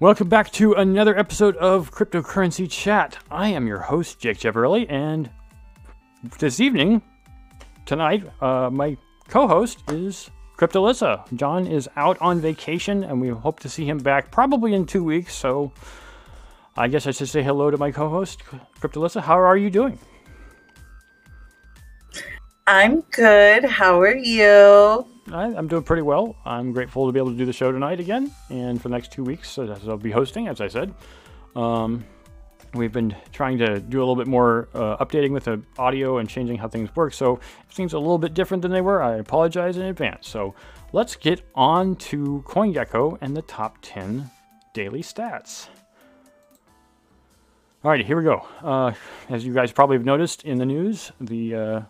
Welcome back to another episode of Cryptocurrency Chat. I am your host, Jake Jevarelli, and this evening, tonight, uh, my co-host is Cryptolissa. John is out on vacation, and we hope to see him back probably in two weeks. So, I guess I should say hello to my co-host, Cryptolissa. How are you doing? I'm good. How are you? I, am doing pretty well. I'm grateful to be able to do the show tonight again, and for the next two weeks, as I'll be hosting, as I said. Um, we've been trying to do a little bit more uh, updating with the audio and changing how things work. So if things are a little bit different than they were, I apologize in advance. So let's get on to CoinGecko and the top 10 daily stats. All right, here we go. Uh, as you guys probably have noticed in the news, the uh,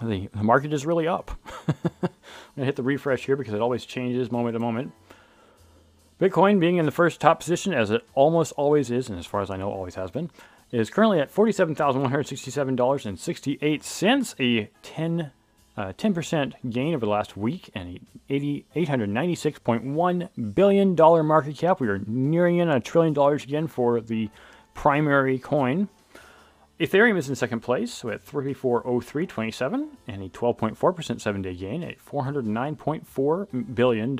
the, the market is really up. I'm going to hit the refresh here because it always changes moment to moment. Bitcoin being in the first top position, as it almost always is, and as far as I know, always has been, is currently at $47,167.68, a 10 uh, 10% gain over the last week and a $896.1 billion market cap. We are nearing in a trillion dollars again for the primary coin. Ethereum is in second place with 3403.27 and a 12.4% seven day gain at $409.4 billion.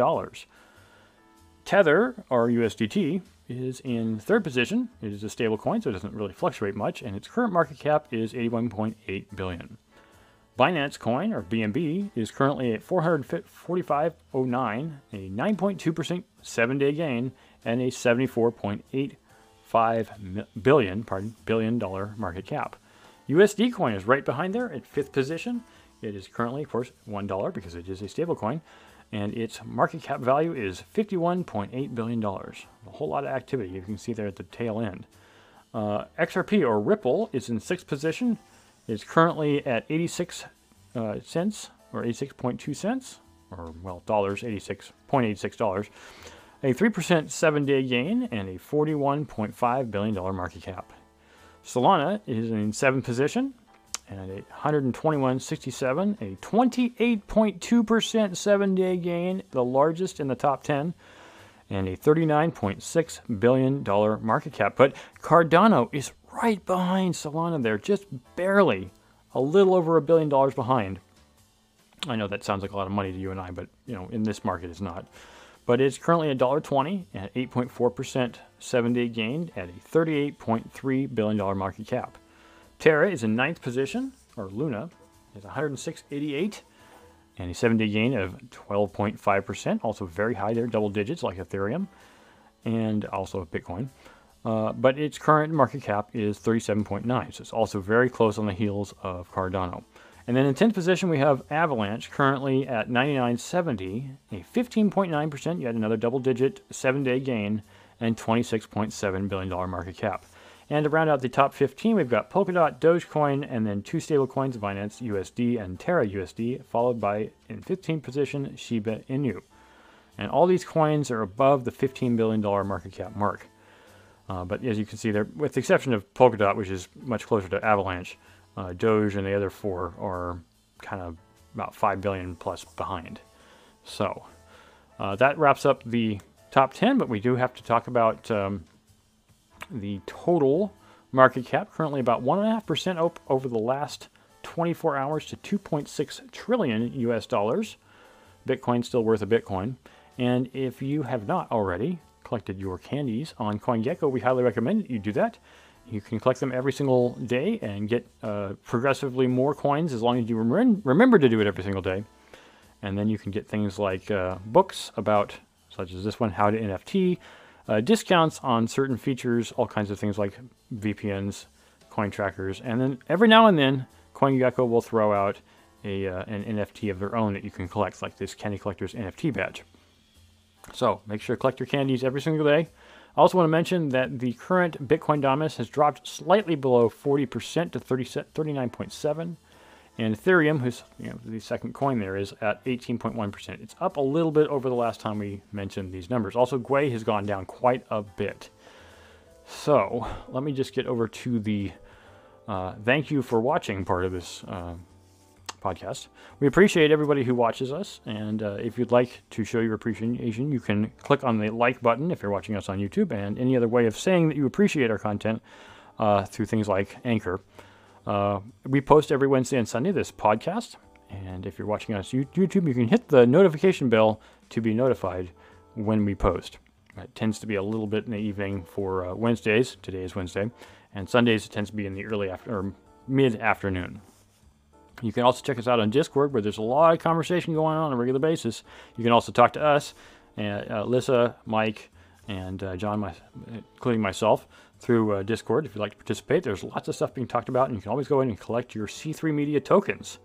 Tether, or USDT, is in third position. It is a stable coin, so it doesn't really fluctuate much, and its current market cap is 81.8 billion. Binance Coin, or BNB, is currently at 445.09, a 9.2% seven-day gain, and a 74.85 billion, pardon, billion dollar market cap. USD Coin is right behind there at fifth position. It is currently, of course, one dollar because it is a stable coin, and its market cap value is $51.8 billion. A whole lot of activity you can see there at the tail end. Uh, XRP or Ripple is in sixth position. It's currently at 86 uh, cents or 86.2 cents, or well, dollars, 86.86 dollars. A 3% seven day gain and a $41.5 billion market cap. Solana is in seventh position and at 121.67, a 28.2% seven day gain, the largest in the top 10, and a $39.6 billion market cap. But Cardano is right behind Solana there, just barely, a little over a billion dollars behind. I know that sounds like a lot of money to you and I, but you know, in this market, it's not. But it's currently $1.20 and 8.4% seven day gain at a $38.3 billion market cap. Terra is in ninth position, or Luna is 106.88, and a seven day gain of 12.5%. Also very high there, double digits like Ethereum, and also Bitcoin. Uh, but its current market cap is 37.9, so it's also very close on the heels of Cardano. And then in 10th position, we have Avalanche, currently at 99.70, a 15.9%, yet another double digit seven day gain, and $26.7 billion market cap. And to round out the top 15, we've got Polkadot, Dogecoin, and then two stable coins, Binance USD and Terra USD, followed by, in 15th position, Shiba Inu. And all these coins are above the $15 billion market cap mark. Uh, but as you can see there, with the exception of Polkadot, which is much closer to Avalanche, uh, Doge and the other four are kind of about 5 billion plus behind. So uh, that wraps up the top 10, but we do have to talk about um, the total market cap, currently about 1.5% up over the last 24 hours to 2.6 trillion US dollars. Bitcoin still worth a Bitcoin. And if you have not already collected your candies on CoinGecko, we highly recommend you do that. You can collect them every single day and get uh, progressively more coins as long as you rem- remember to do it every single day. And then you can get things like uh, books about, such as this one, How to NFT, uh, discounts on certain features, all kinds of things like VPNs, coin trackers, and then every now and then, CoinGecko will throw out a, uh, an NFT of their own that you can collect, like this Candy Collector's NFT badge. So make sure to collect your candies every single day. I also want to mention that the current Bitcoin dominance has dropped slightly below 40% to 30, 39.7. And Ethereum, who's you know, the second coin there, is at 18.1%. It's up a little bit over the last time we mentioned these numbers. Also, Gwei has gone down quite a bit. So, let me just get over to the uh, thank you for watching part of this uh, podcast. We appreciate everybody who watches us, and uh, if you'd like to show your appreciation, you can click on the like button if you're watching us on YouTube, and any other way of saying that you appreciate our content uh, through things like Anchor. Uh, we post every Wednesday and Sunday this podcast, and if you're watching us on YouTube, you can hit the notification bell to be notified when we post. It tends to be a little bit in the evening for uh, Wednesdays. Today is Wednesday, and Sundays it tends to be in the early after or mid afternoon. You can also check us out on Discord, where there's a lot of conversation going on on a regular basis. You can also talk to us, and uh, Lissa, Mike, and uh, John, my, including myself, through uh, Discord. If you'd like to participate, there's lots of stuff being talked about, and you can always go in and collect your C3 Media tokens.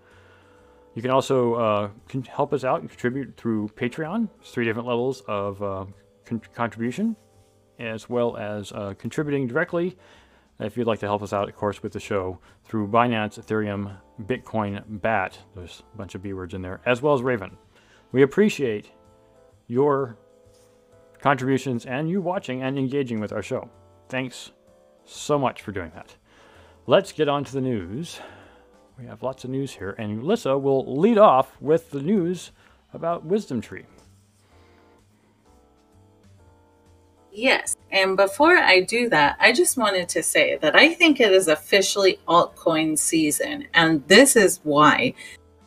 You can also uh, can help us out and contribute through Patreon. There's three different levels of uh, con- contribution, as well as uh, contributing directly if you'd like to help us out, of course, with the show through Binance, Ethereum, Bitcoin, BAT. There's a bunch of B words in there, as well as Raven. We appreciate your contributions and you watching and engaging with our show. Thanks so much for doing that. Let's get on to the news. We have lots of news here, and Lissa will lead off with the news about Wisdom Tree. Yes. And before I do that, I just wanted to say that I think it is officially altcoin season. And this is why.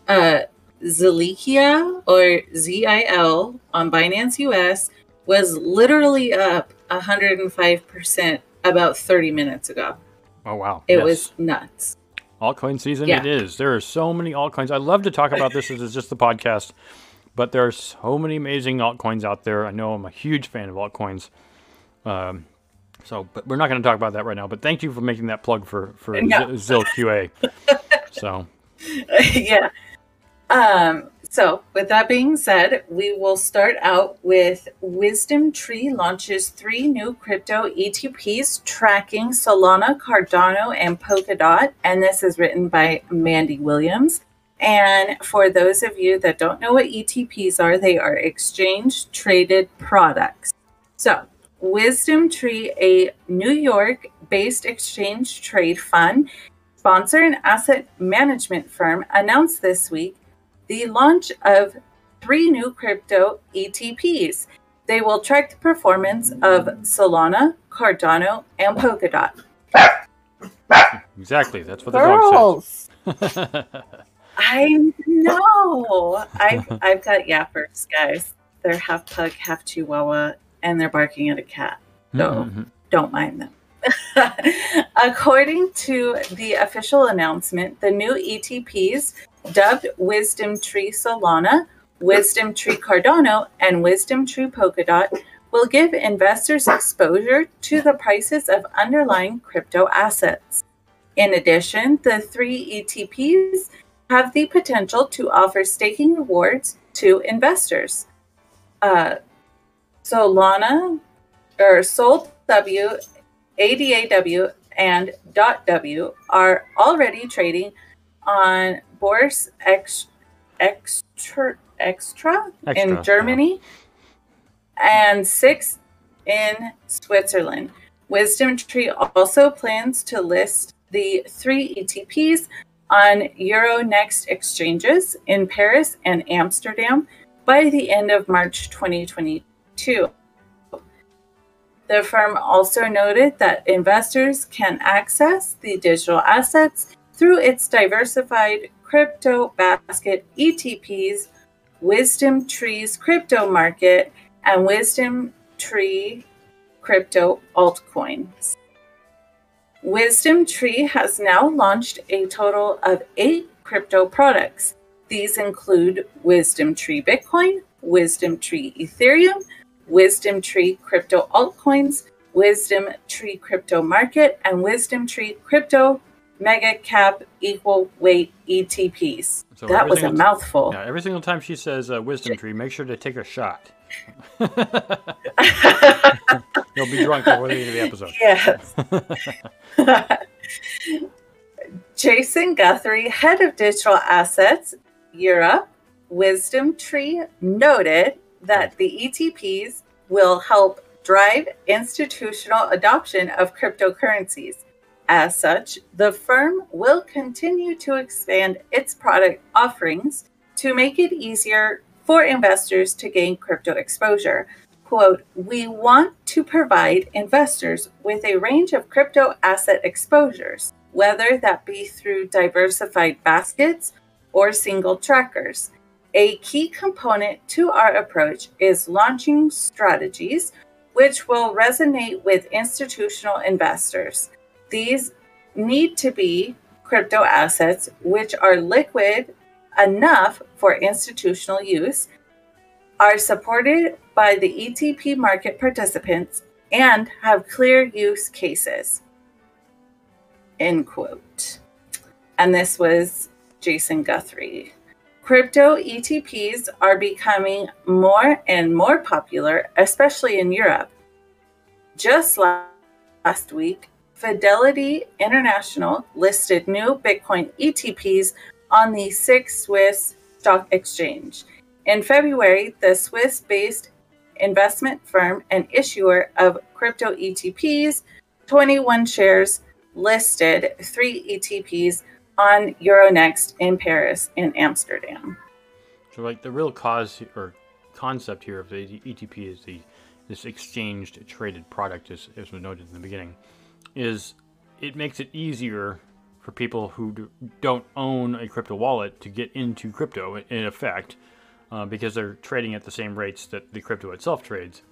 Uh, Zilliqa or ZIL on Binance US was literally up 105% about 30 minutes ago. Oh, wow. It yes. was nuts. Altcoin season yeah. it is. There are so many altcoins. I love to talk about this as just the podcast, but there are so many amazing altcoins out there. I know I'm a huge fan of altcoins. Um, so, but we're not going to talk about that right now. But thank you for making that plug for for no. Zilliqa. so, yeah. Um, so, with that being said, we will start out with Wisdom Tree launches three new crypto ETPs tracking Solana, Cardano, and Polkadot. And this is written by Mandy Williams. And for those of you that don't know what ETPs are, they are exchange traded products. So, Wisdom Tree, a New York based exchange trade fund, sponsor, and asset management firm, announced this week the launch of three new crypto ETPs. They will track the performance of Solana, Cardano, and Polkadot. Exactly. That's what the Girls. dog says. I know. I've, I've got yappers, guys. They're half pug, half chihuahua, and they're barking at a cat. So mm-hmm. don't mind them. According to the official announcement, the new ETPs, dubbed Wisdom Tree Solana, Wisdom Tree Cardano, and Wisdom Tree Polkadot, will give investors exposure to the prices of underlying crypto assets. In addition, the three ETPs have the potential to offer staking rewards to investors. Uh, Solana or Sol W, ADAW, and Dot .w are already trading on Bourse X, Extra, Extra, Extra in Germany yeah. and six in Switzerland. Wisdom Tree also plans to list the three ETPs on Euronext exchanges in Paris and Amsterdam by the end of March 2022. Two, the firm also noted that investors can access the digital assets through its diversified crypto basket ETPs, Wisdom Tree's crypto market, and Wisdom Tree crypto altcoins. Wisdom Tree has now launched a total of eight crypto products. These include Wisdom Tree Bitcoin, Wisdom Tree Ethereum, Wisdom Tree Crypto Altcoins, Wisdom Tree Crypto Market, and Wisdom Tree Crypto Mega Cap Equal Weight ETPs. So that was a mouthful. Yeah, every single time she says uh, Wisdom Tree, make sure to take a shot. You'll be drunk before the end of the episode. Yes. Jason Guthrie, head of digital assets, Europe, Wisdom Tree, noted that the ETPs will help drive institutional adoption of cryptocurrencies. As such, the firm will continue to expand its product offerings to make it easier for investors to gain crypto exposure. Quote, we want to provide investors with a range of crypto asset exposures, whether that be through diversified baskets or single trackers. A key component to our approach is launching strategies which will resonate with institutional investors. These need to be crypto assets which are liquid enough for institutional use, are supported by the ETP market participants, and have clear use cases. End quote. And this was Jason Guthrie. Crypto ETPs are becoming more and more popular, especially in Europe. Just last week, Fidelity International listed new Bitcoin ETPs on the SIX Swiss Stock Exchange. In February, the Swiss based investment firm and issuer of crypto ETPs, 21 shares, listed three ETPs on Euronext in Paris and Amsterdam. So, like the real cause or concept here of the ETP is the this exchanged traded product, as, as was noted in the beginning, is it makes it easier for people who do, don't own a crypto wallet to get into crypto in effect uh, because they're trading at the same rates that the crypto itself trades.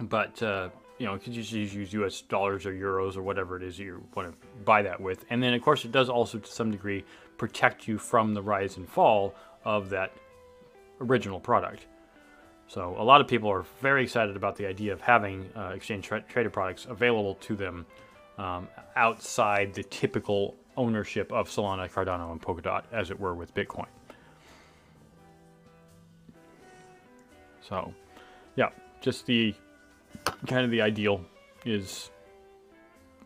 But uh, you know, you just use U.S. dollars or euros or whatever it is you want to buy that with. And then, of course, it does also, to some degree, protect you from the rise and fall of that original product. So, a lot of people are very excited about the idea of having uh, exchange tra- traded products available to them um, outside the typical ownership of Solana, Cardano, and Polkadot, as it were with Bitcoin. So, yeah, just the kind of the ideal is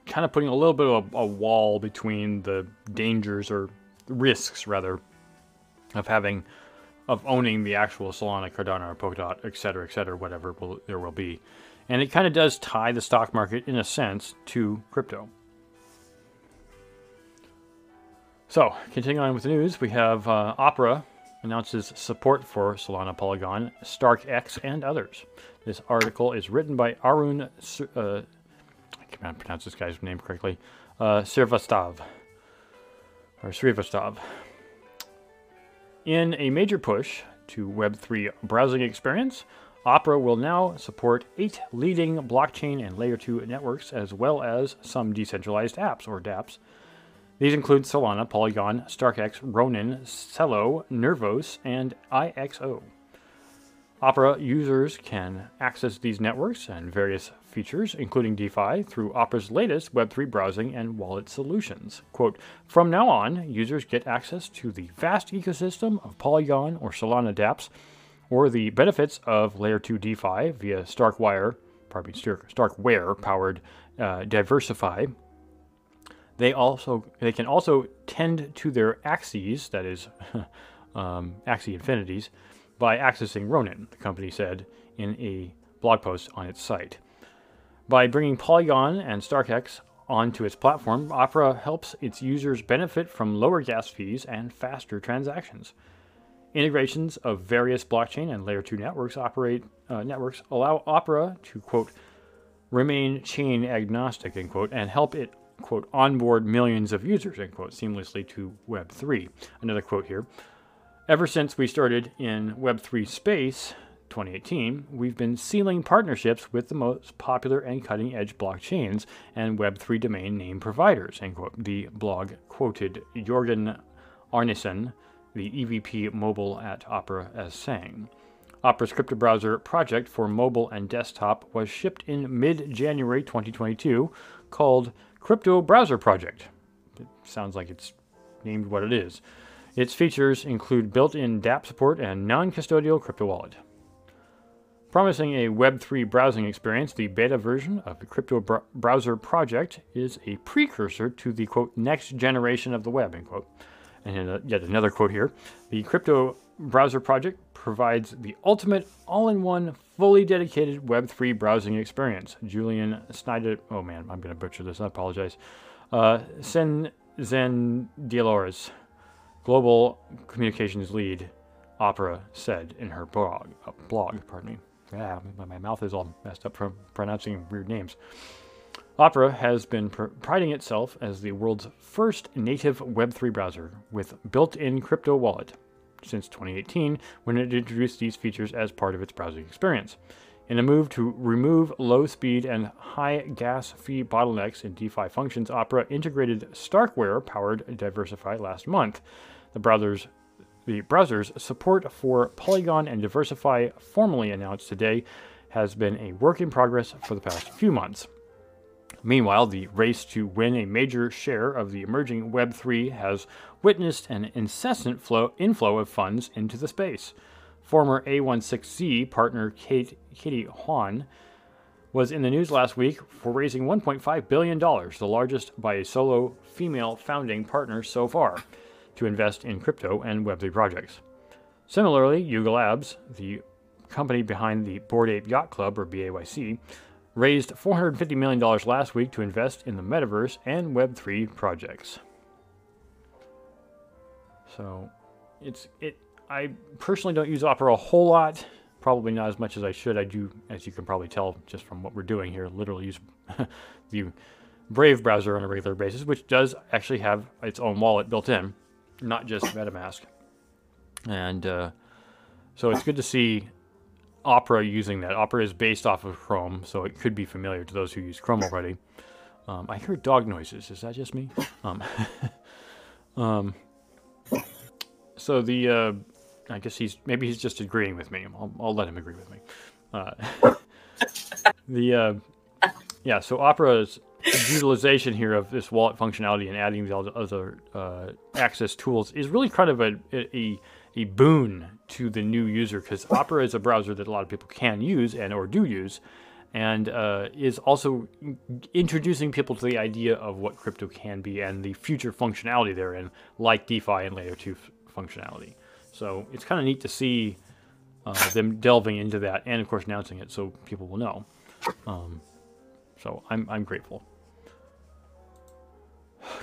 kind of putting a little bit of a, a wall between the dangers or risks rather of having of owning the actual Solana, Cardano, or Polkadot, et cetera, et cetera, whatever will, there will be. And it kind of does tie the stock market, in a sense, to crypto. So, continuing on with the news, we have uh, Opera announces support for Solana Polygon, StarkEx, and others. This article is written by Arun, uh, I pronounce this guy's name correctly, uh, Srivastav, or Srivastav. In a major push to Web3 browsing experience, Opera will now support eight leading blockchain and layer 2 networks, as well as some decentralized apps, or dApps, these include Solana, Polygon, StarkEx, Ronin, Celo, Nervos, and IXO. Opera users can access these networks and various features, including DeFi, through Opera's latest Web3 browsing and wallet solutions. Quote, From now on, users get access to the vast ecosystem of Polygon or Solana dApps, or the benefits of Layer 2 DeFi via Starkwire, pardon me, Starkware powered uh, DeversiFi they also they can also tend to their axes, that is, um, axie infinities, by accessing Ronin. The company said in a blog post on its site. By bringing Polygon and StarkEx onto its platform, Opera helps its users benefit from lower gas fees and faster transactions. Integrations of various blockchain and layer 2 networks operate uh, networks allow Opera to quote remain chain agnostic end quote and help it quote, onboard millions of users, end quote, seamlessly to Web3. Another quote here. Ever since we started in Web3 space, 2018, we've been sealing partnerships with the most popular and cutting edge blockchains and Web3 domain name providers, end quote. The blog quoted Jorgen Arnesen, the EVP mobile at Opera, as saying. Opera's crypto browser project for mobile and desktop was shipped in mid January 2022 called Crypto Browser Project. It sounds like it's named what it is. Its features include built in dApp support and non custodial crypto wallet. Promising a Web3 browsing experience, the beta version of the Crypto Br- Browser Project is a precursor to the quote next generation of the web. End quote. And yet another quote here: the Crypto Browser Project provides the ultimate all-in-one, fully dedicated Web3 browsing experience. Julian Snyder, oh man, I'm going to butcher this. I apologize. Uh, Sen Zen Delores, global communications lead, Opera said in her blog. Uh, blog, pardon me. Yeah, my, mouth is all messed up from pronouncing weird names. Opera has been pr- priding itself as the world's first native Web3 browser with built in crypto wallet since 2018 when it introduced these features as part of its browsing experience. In a move to remove low speed and high gas fee bottlenecks in DeFi functions, Opera integrated Starkware powered DeversiFi last month. The browser's the browser's support for Polygon and DeversiFi, formally announced today, has been a work in progress for the past few months. Meanwhile, the race to win a major share of the emerging Web3 has witnessed an incessant flow, inflow of funds into the space. Former A16Z partner Kate, Katie Haun was in the news last week for raising $1.5 billion, the largest by a solo female founding partner so far, to invest in crypto and Web3 projects. Similarly, Yuga Labs, the company behind the Bored Ape Yacht Club, or BAYC, raised $450 million last week to invest in the metaverse and Web3 projects. So, it's it. I personally don't use Opera a whole lot. Probably not as much as I should. I do, as you can probably tell just from what we're doing here, literally use the Brave browser on a regular basis, which does actually have its own wallet built in, not just MetaMask. And uh, so it's good to see Opera using that. Opera is based off of Chrome, so it could be familiar to those who use Chrome already. Um, I hear dog noises. Is that just me? Um, um, so the, uh, I guess he's maybe he's just agreeing with me. I'll, I'll let him agree with me. Uh, the uh, yeah, so Opera's utilization here of this wallet functionality and adding the other uh, access tools is really kind of a, a a boon to the new user because Opera is a browser that a lot of people can use and or do use, and uh, is also introducing people to the idea of what crypto can be and the future functionality therein, like DeFi and Layer Two functionality. So it's kind of neat to see uh, them delving into that and of course announcing it so people will know. Um, so I'm I'm grateful.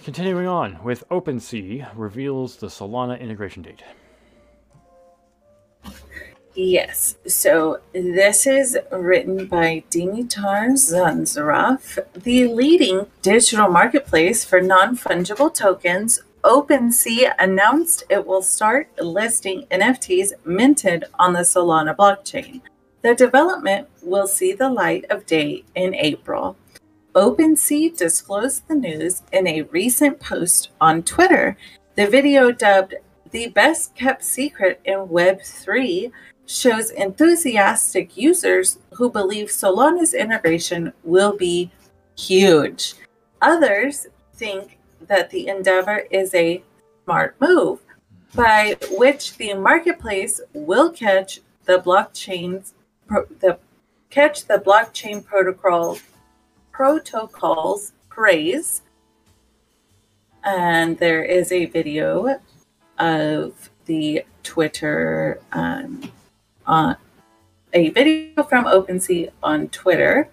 Continuing on with OpenSea reveals the Solana integration date. Yes. So this is written by Dimitar Zanzarov, the leading digital marketplace for non fungible tokens. OpenSea announced it will start listing NFTs minted on the Solana blockchain. The development will see the light of day in April. OpenSea disclosed the news in a recent post on Twitter. The video dubbed the best kept secret in Web3 shows enthusiastic users who believe Solana's integration will be huge. Others think that the endeavor is a smart move by which the marketplace will catch the blockchain's the catch the blockchain protocol protocols praise and there is a video of the Twitter um, uh, a video from OpenSea on Twitter.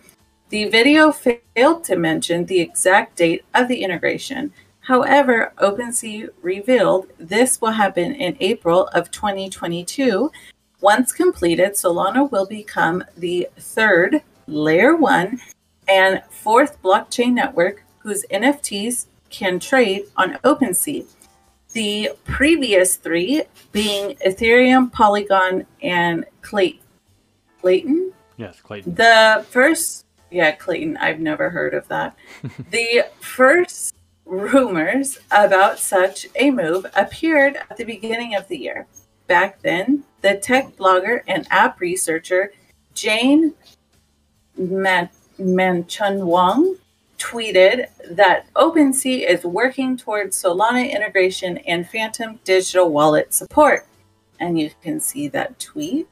The video failed to mention the exact date of the integration. However, OpenSea revealed this will happen in April of 2022. Once completed, Solana will become the third layer one and fourth blockchain network whose NFTs can trade on OpenSea. The previous three being Ethereum, Polygon, and Clay- Klaytn. Yes, Klaytn. The first, yeah, Klaytn. I've never heard of that. the first rumors about such a move appeared at the beginning of the year. Back then, the tech blogger and app researcher Jane Man- Wong tweeted that OpenSea is working towards Solana integration and Phantom digital wallet support. And you can see that tweet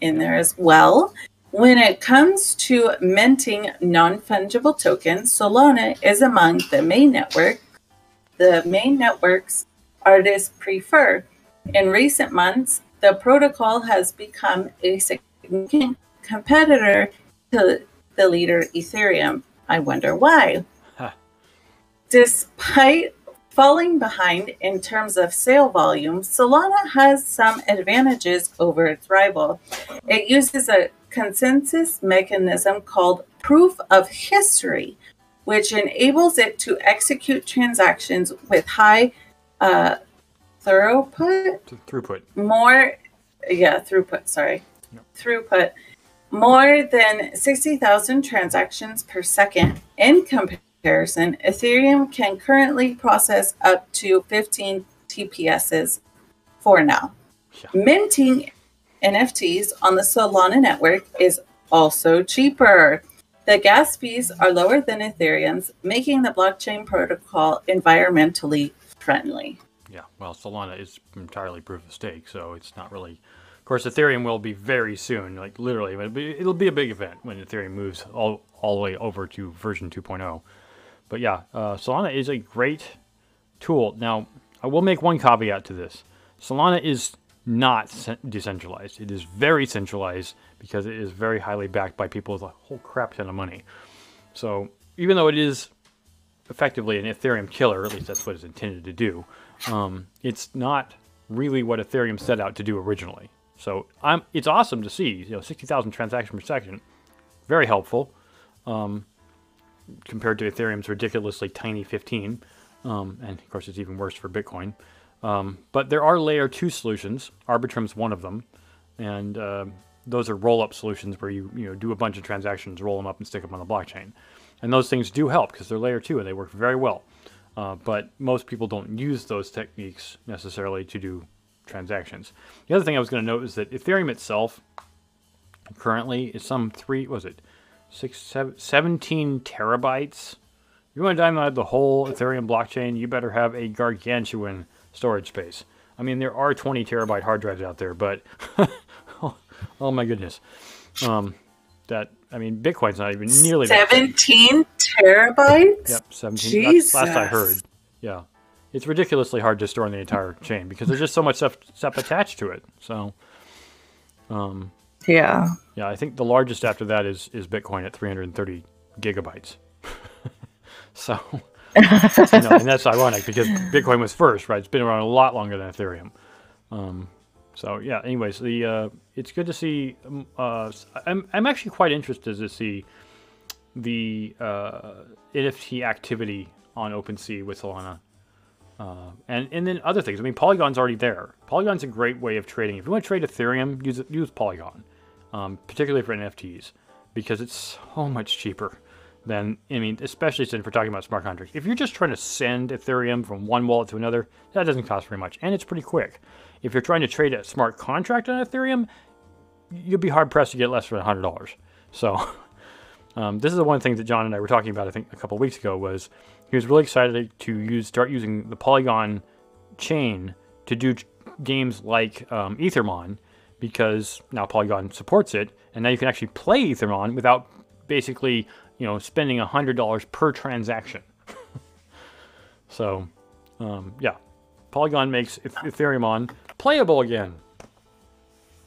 in there as well. When it comes to minting non fungible tokens, Solana is among the main network. The main networks artists prefer. In recent months, the protocol has become a significant competitor to the leader Ethereum I wonder why. Huh. Despite falling behind in terms of sale volume, Solana has some advantages over its rival. It uses a consensus mechanism called proof of history, which enables it to execute transactions with high uh, throughput, Throughput. more, yeah, throughput, sorry, Yep. throughput, more than 60,000 transactions per second. In comparison, Ethereum can currently process up to 15 TPSs for now. Yeah. Minting NFTs on the Solana network is also cheaper. The gas fees are lower than Ethereum's, making the blockchain protocol environmentally friendly. Yeah, well, Solana is entirely proof of stake, so it's not really. Course, Ethereum will be very soon, like literally, it'll be, it'll be a big event when Ethereum moves all, all the way over to version 2.0. But yeah, uh, Solana is a great tool. Now, I will make one caveat to this Solana is not decentralized, it is very centralized because it is very highly backed by people with a whole crap ton of money. So, even though it is effectively an Ethereum killer, at least that's what it's intended to do. Um, it's not really what Ethereum set out to do originally. So I'm, it's awesome to see, you know, 60,000 transactions per second, very helpful um, compared to Ethereum's ridiculously tiny 15. Um, and of course, it's even worse for Bitcoin. Um, but there are layer two solutions. Arbitrum's one of them, and um those are roll-up solutions where you you know do a bunch of transactions, roll them up, and stick them on the blockchain. And those things do help because they're layer two and they work very well. Uh, but most people don't use those techniques necessarily to do transactions. The other thing I was going to note is that Ethereum itself currently is some three, was it six, seven, 17 terabytes? You want to download the whole Ethereum blockchain, you better have a gargantuan storage space. I mean, there are 20 terabyte hard drives out there, but oh, oh my goodness. Um, that I mean, Bitcoin's not even nearly that. 17 terabytes? Yep, 17. Last, last I heard. Yeah. It's ridiculously hard to store in the entire chain because there's just so much stuff, stuff attached to it. So, um, Yeah. yeah, I think the largest after that is, is Bitcoin at 330 gigabytes. so, you know, and that's ironic because Bitcoin was first, right? It's been around a lot longer than Ethereum. Um, so yeah. Anyways, the uh, it's good to see. um, Uh, I'm I'm actually quite interested to see the uh, NFT activity on OpenSea with Solana. Uh, and and then other things. I mean, Polygon's already there. Polygon's a great way of trading. If you want to trade Ethereum, use use Polygon, um, particularly for NFTs, because it's so much cheaper than I mean, especially since we're talking about smart contracts. If you're just trying to send Ethereum from one wallet to another, that doesn't cost very much, and it's pretty quick. If you're trying to trade a smart contract on Ethereum, you'll be hard pressed to get less than hundred dollars. So. Um, this is the one thing that John and I were talking about, I think, a couple weeks ago. Was he was really excited to use start using the Polygon chain to do games like um, Ethermon because now Polygon supports it, and now you can actually play Ethermon without basically, you know, spending hundred dollars per transaction. so, um, yeah, Polygon makes Eth- Ethereum playable again.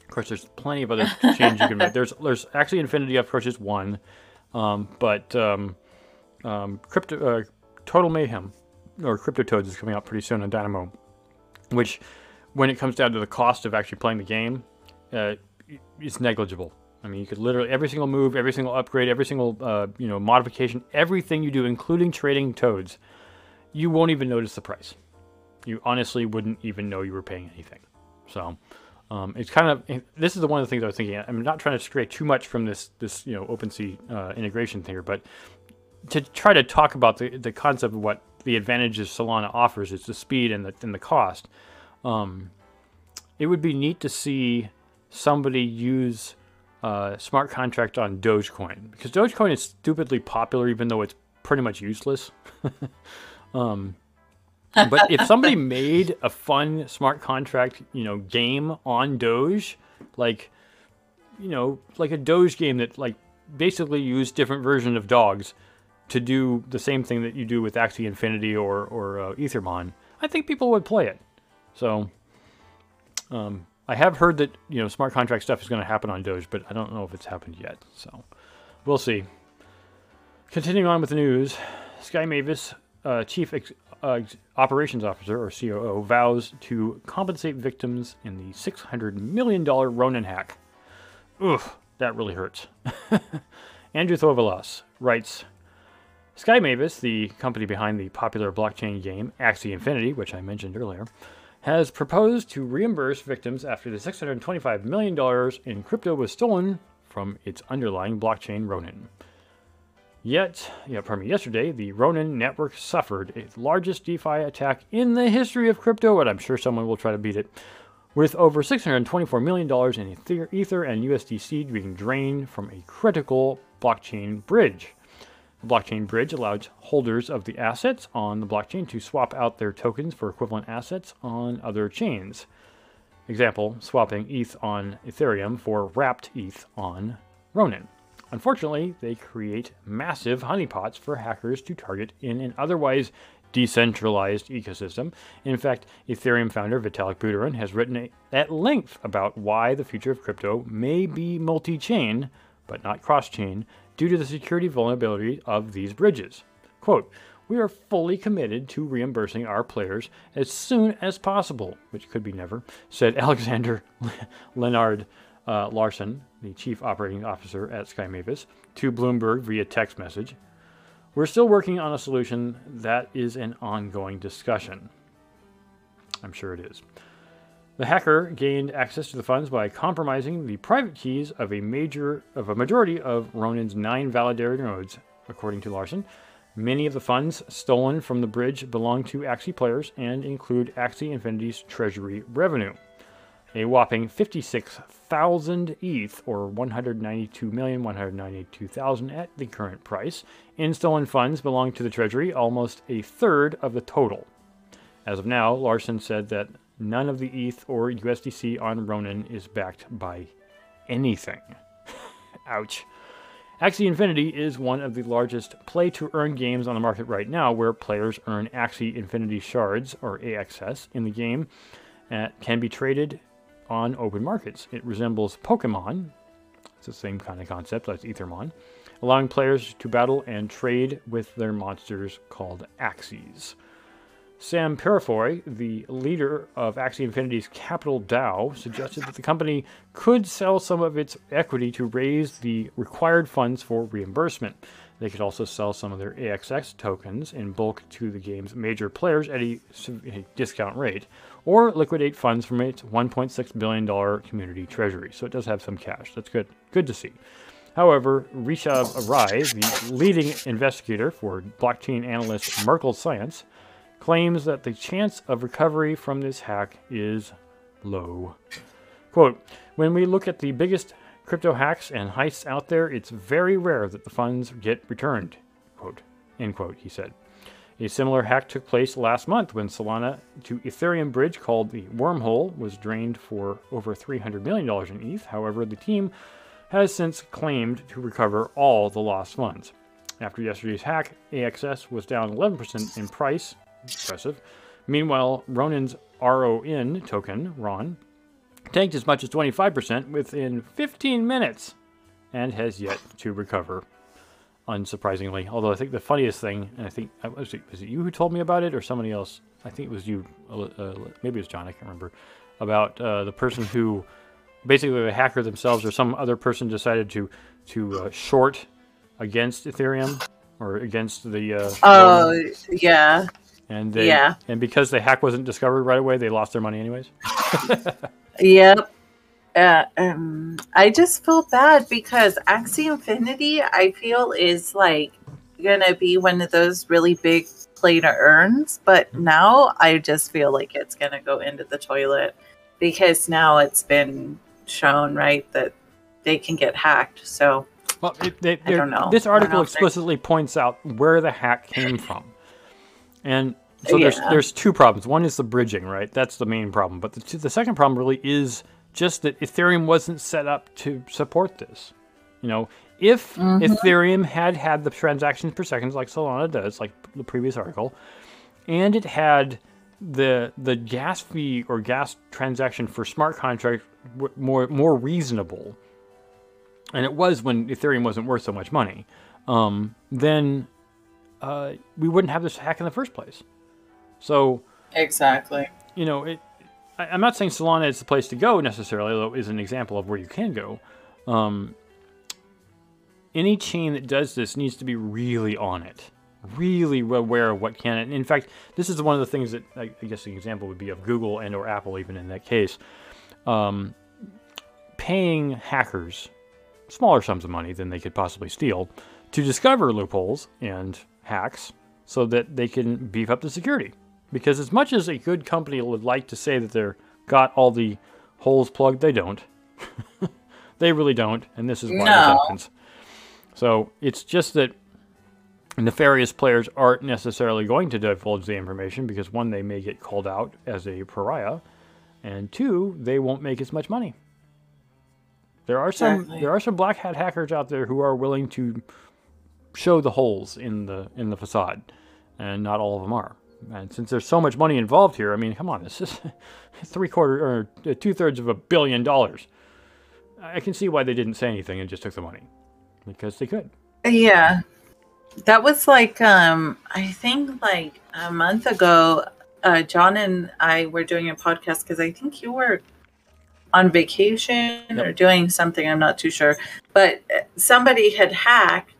Of course, there's plenty of other changes you can make. There's there's actually Infinity, of course, is one, um, but um, um, crypto uh, Total Mayhem or Crypto Toads is coming out pretty soon on Dynamo, which, when it comes down to the cost of actually playing the game, uh, it's negligible. I mean, you could literally every single move, every single upgrade, every single uh, you know modification, everything you do, including trading toads, you won't even notice the price. You honestly wouldn't even know you were paying anything. So. Um, it's kind of this is the one of the things I was thinking. I'm not trying to stray too much from this this you know OpenSea uh, integration here, but to try to talk about the, the concept of what the advantages Solana offers is the speed and the and the cost. Um, it would be neat to see somebody use uh, smart contract on Dogecoin because Dogecoin is stupidly popular, even though it's pretty much useless. um, but if somebody made a fun smart contract, you know, game on Doge, like, you know, like a Doge game that like basically used different version of dogs to do the same thing that you do with Axie Infinity or or uh, Ethermon, I think people would play it. So, um, I have heard that you know smart contract stuff is going to happen on Doge, but I don't know if it's happened yet. So, we'll see. Continuing on with the news, Sky Mavis uh, chief ex- uh, operations officer, or COO, vows to compensate victims in the $600 million Ronin hack. Ugh, that really hurts. Andrew Throuvalas writes Sky Mavis, the company behind the popular blockchain game Axie Infinity, which I mentioned earlier, has proposed to reimburse victims after the $625 million in crypto was stolen from its underlying blockchain Ronin. Yet, yeah, pardon me, yesterday, the Ronin network suffered its largest DeFi attack in the history of crypto, and I'm sure someone will try to beat it, with over $624 million in Ether, Ether and USDC being drained from a critical blockchain bridge. Blockchain bridge allowed holders of the assets on the blockchain to swap out their tokens for equivalent assets on other chains. Example, swapping ETH on Ethereum for wrapped ETH on Ronin. Unfortunately, they create massive honeypots for hackers to target in an otherwise decentralized ecosystem. In fact, Ethereum founder Vitalik Buterin has written at length about why the future of crypto may be multi chain, but not cross chain, due to the security vulnerability of these bridges. Quote, we are fully committed to reimbursing our players as soon as possible, which could be never, said Alexander Leonard uh, Larsen, the chief operating officer at Sky Mavis, to Bloomberg via text message. We're still working on a solution that is an ongoing discussion. I'm sure it is. The hacker gained access to the funds by compromising the private keys of a major of a majority of Ronin's nine validator nodes, according to Larsen. Many of the funds stolen from the bridge belong to Axie players and include Axie Infinity's treasury revenue a whopping 56,000 ETH, or 192,192,000 at the current price. In stolen funds belong to the Treasury, almost a third of the total. As of now, Larsen said that none of the ETH or USDC on Ronin is backed by anything. Ouch. Axie Infinity is one of the largest play to earn games on the market right now, where players earn Axie Infinity shards, or AXS, in the game. Uh, can be traded on open markets. It resembles Pokemon, it's the same kind of concept as Ethermon, allowing players to battle and trade with their monsters called Axies. Sam Peurifoy, the leader of Axie Infinity's Capital DAO, suggested that the company could sell some of its equity to raise the required funds for reimbursement. They could also sell some of their AXS tokens in bulk to the game's major players at a, a discount rate, or liquidate funds from its $1.6 billion community treasury. So it does have some cash. That's good. Good to see. However, Rishabh Rai, the leading investigator for blockchain analyst Merkle Science, claims that the chance of recovery from this hack is low. Quote, when we look at the biggest crypto hacks and heists out there, it's very rare that the funds get returned. Quote, end quote, he said. A similar hack took place last month when Solana to Ethereum bridge called the Wormhole was drained for over $300 million in ETH. However, the team has since claimed to recover all the lost funds. After yesterday's hack, AXS was down 11% in price. Impressive. Meanwhile, Ronin's RON token, RON, tanked as much as 25% within 15 minutes and has yet to recover unsurprisingly. Although I think the funniest thing, and I think uh, was it, was it you who told me about it or somebody else? I think it was you. Uh, uh maybe it was John. I can't remember. About uh, the person who, basically the hacker themselves or some other person decided to to uh, short against Ethereum or against the. Uh, oh yeah. And they, yeah. And because the hack wasn't discovered right away, they lost their money anyways. yep uh, um, I just feel bad because Axie Infinity, I feel, is like gonna be one of those really big play to earns, but now I just feel like it's gonna go into the toilet because now it's been shown right that they can get hacked. So, well, it, they, I don't know. This article explicitly points out where the hack came from, and so yeah. there's there's two problems. One is the bridging, right? That's the main problem. But the, the second problem really is just that Ethereum wasn't set up to support this. You know, if mm-hmm. Ethereum had had the transactions per second like Solana does, like the previous article, and it had the the gas fee or gas transaction for smart contract more more reasonable, and it was when Ethereum wasn't worth so much money, um, then uh, we wouldn't have this hack in the first place. So exactly, you know, it, I, am not saying Solana is the place to go necessarily, although it is an example of where you can go. Um, any chain that does this needs to be really on it, really aware of what can. And in fact, this is one of the things that I, I guess an example would be of Google and or Apple, even in that case, um, paying hackers smaller sums of money than they could possibly steal to discover loopholes and hacks so that they can beef up the security. Because as much as a good company would like to say that they're got all the holes plugged, they don't. they really don't, and this is why no. this happens. So it's just that nefarious players aren't necessarily going to divulge the information because one, they may get called out as a pariah, and two, they won't make as much money. There are some exactly. there are some black hat hackers out there who are willing to show the holes in the in the facade, and not all of them are. And since there's so much money involved here, I mean, come on, this is three quarter or uh, two thirds of a billion dollars. I can see why they didn't say anything and just took the money because they could. Yeah, that was like um, I think like a month ago. Uh, John and I were doing a podcast because I think you were on vacation yep. or doing something. I'm not too sure, but somebody had hacked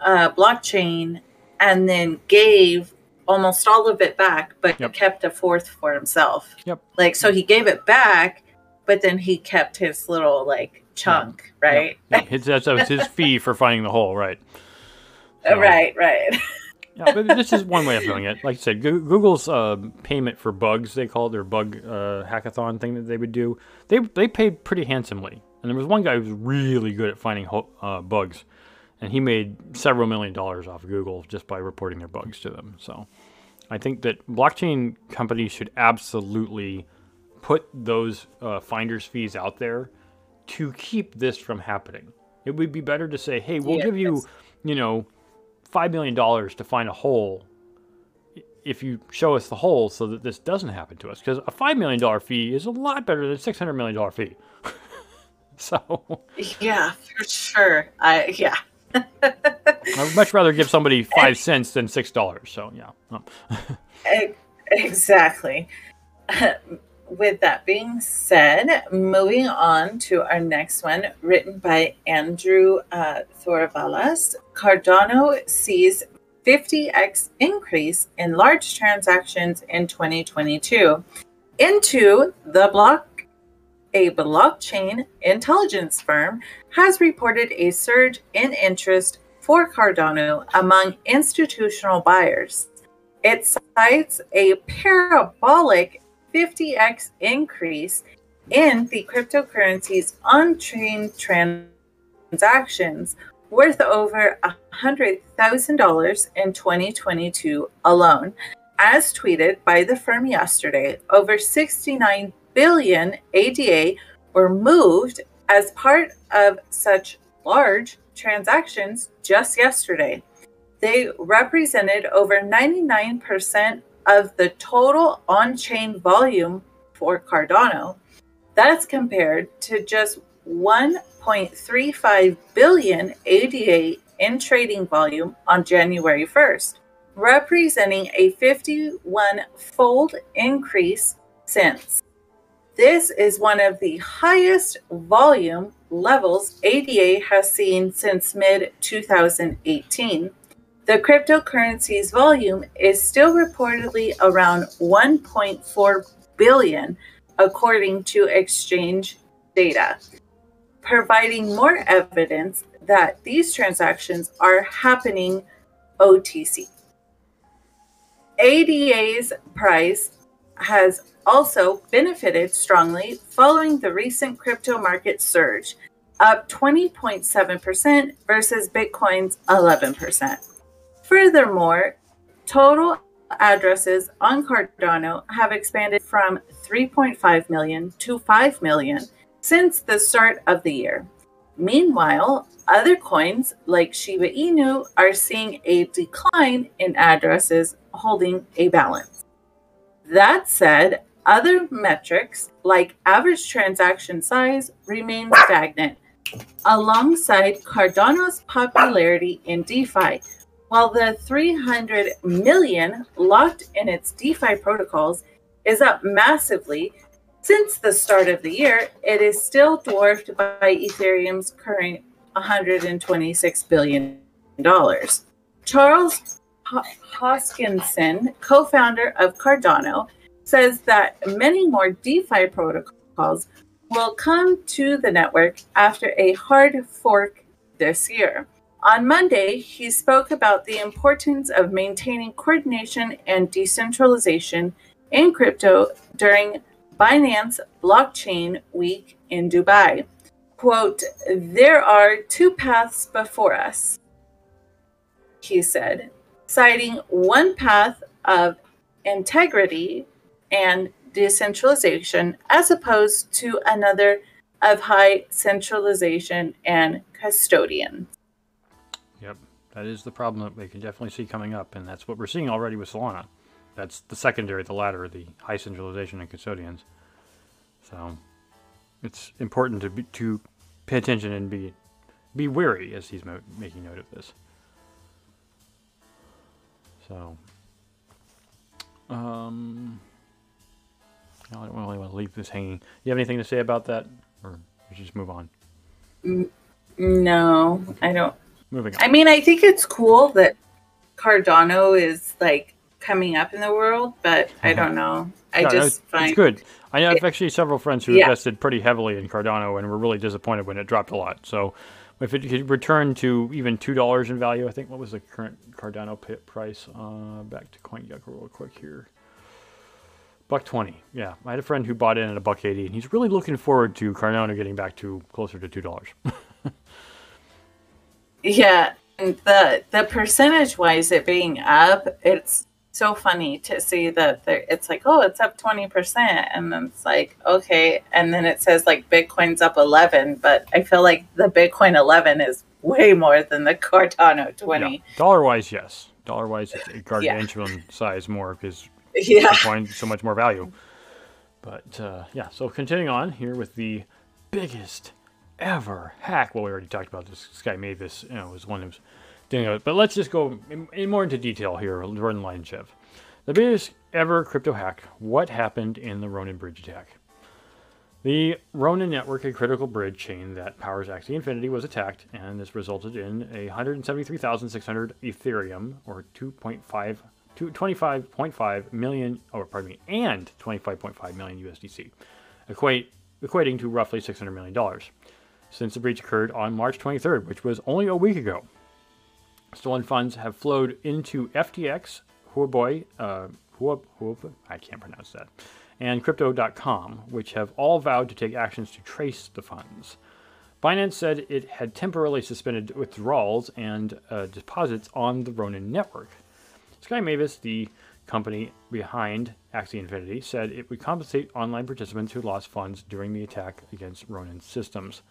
a blockchain and then gave almost all of it back, but yep. kept a fourth for himself. Yep. Like so, he gave it back, but then he kept his little like chunk, yep. right? Yep. His, that was his fee for finding the hole, right? So, right, right. yeah, but this is one way of doing it. Like I said, Google's uh, payment for bugs, they call it their bug uh, hackathon thing that they would do. They they paid pretty handsomely, and there was one guy who was really good at finding uh, bugs, and he made several million dollars off Google just by reporting their bugs to them. So, I think that blockchain companies should absolutely put those uh, finders fees out there to keep this from happening. It would be better to say, "Hey, we'll yeah, give you, you know." $5 million to find a hole if you show us the hole so that this doesn't happen to us. Because a $5 million fee is a lot better than a $600 million fee. so. Yeah, for sure. I, yeah. I'd much rather give somebody five cents than six dollars. So yeah. exactly with that being said, moving on to our next one, written by Andrew uh, Throuvalas, Cardano sees 50x increase in large transactions in 2022 into the block. A blockchain intelligence firm has reported a surge in interest for Cardano among institutional buyers. It cites a parabolic 50x increase in the cryptocurrency's on-chain transactions worth over $100,000 in 2022 alone. As tweeted by the firm yesterday, over 69 billion ADA were moved as part of such large transactions just yesterday. They represented over 99% of the total on chain volume for Cardano. That's compared to just 1.35 billion ADA in trading volume on January 1st, representing a 51 fold increase since. This is one of the highest volume levels ADA has seen since mid 2018. The cryptocurrency's volume is still reportedly around 1.4 billion, according to exchange data, providing more evidence that these transactions are happening OTC. ADA's price has also benefited strongly following the recent crypto market surge, up 20.7% versus Bitcoin's 11%. Furthermore, total addresses on Cardano have expanded from 3.5 million to 5 million since the start of the year. Meanwhile, other coins like Shiba Inu are seeing a decline in addresses holding a balance. That said, other metrics like average transaction size remain stagnant alongside Cardano's popularity in DeFi, while the 300 million locked in its DeFi protocols is up massively since the start of the year, it is still dwarfed by Ethereum's current $126 billion. Charles Hoskinson, co founder of Cardano, says that many more DeFi protocols will come to the network after a hard fork this year. On Monday, he spoke about the importance of maintaining coordination and decentralization in crypto during Binance Blockchain Week in Dubai. Quote, there are two paths before us, he said, citing one path of integrity and decentralization as opposed to another of high centralization and custodian. Yep, that is the problem that we can definitely see coming up, and that's what we're seeing already with Solana. That's the secondary, the latter, the high centralization and custodians. So it's important to be, to pay attention and be be wary as he's mo- making note of this. So, um, I don't really want to leave this hanging. Do you have anything to say about that, or we should just move on? No, I don't. Moving on. I mean, I think it's cool that Cardano is like coming up in the world, but I don't know. I no, just it's, find it's good. I have actually several friends who Yeah. invested pretty heavily in Cardano and were really disappointed when it dropped a lot. So if it could return to even two dollars in value, I think what was the current Cardano pit price? Uh, back to CoinGecko real quick here. Buck twenty. Yeah, I had a friend who bought in at a buck eighty, and he's really looking forward to Cardano getting back to closer to two dollars. Yeah, and the the percentage wise, it being up, it's so funny to see that there, it's like, oh, it's up twenty percent, and then it's like, okay, and then it says like Bitcoin's up eleven, but I feel like the Bitcoin eleven is way more than the Cardano twenty. Dollar wise, yes. Dollar wise, it's a gargantuan size more because Yeah. find so much more value. But uh, yeah, so continuing on here with the biggest ever hack. Well, we already talked about this. This guy made this, you know, was one who's doing it. But let's just go in, in more into detail here. Jordan Lyanchev. The biggest ever crypto hack. What happened in the Ronin bridge attack? The Ronin network, a critical bridge chain that powers Axie Infinity, was attacked, and this resulted in a 173,600 Ethereum, or 2.5, two- 25.5 million, or pardon me, and 25.5 million USDC, equate, equating to roughly $600 million. Since the breach occurred on March 23rd, which was only a week ago, stolen funds have flowed into FTX, Huobi, uh, Huob, Huob, I can't pronounce that, and Crypto.com, which have all vowed to take actions to trace the funds. Binance said it had temporarily suspended withdrawals and uh, deposits on the Ronin network. Sky Mavis, the company behind Axie Infinity, said it would compensate online participants who lost funds during the attack against Ronin systems.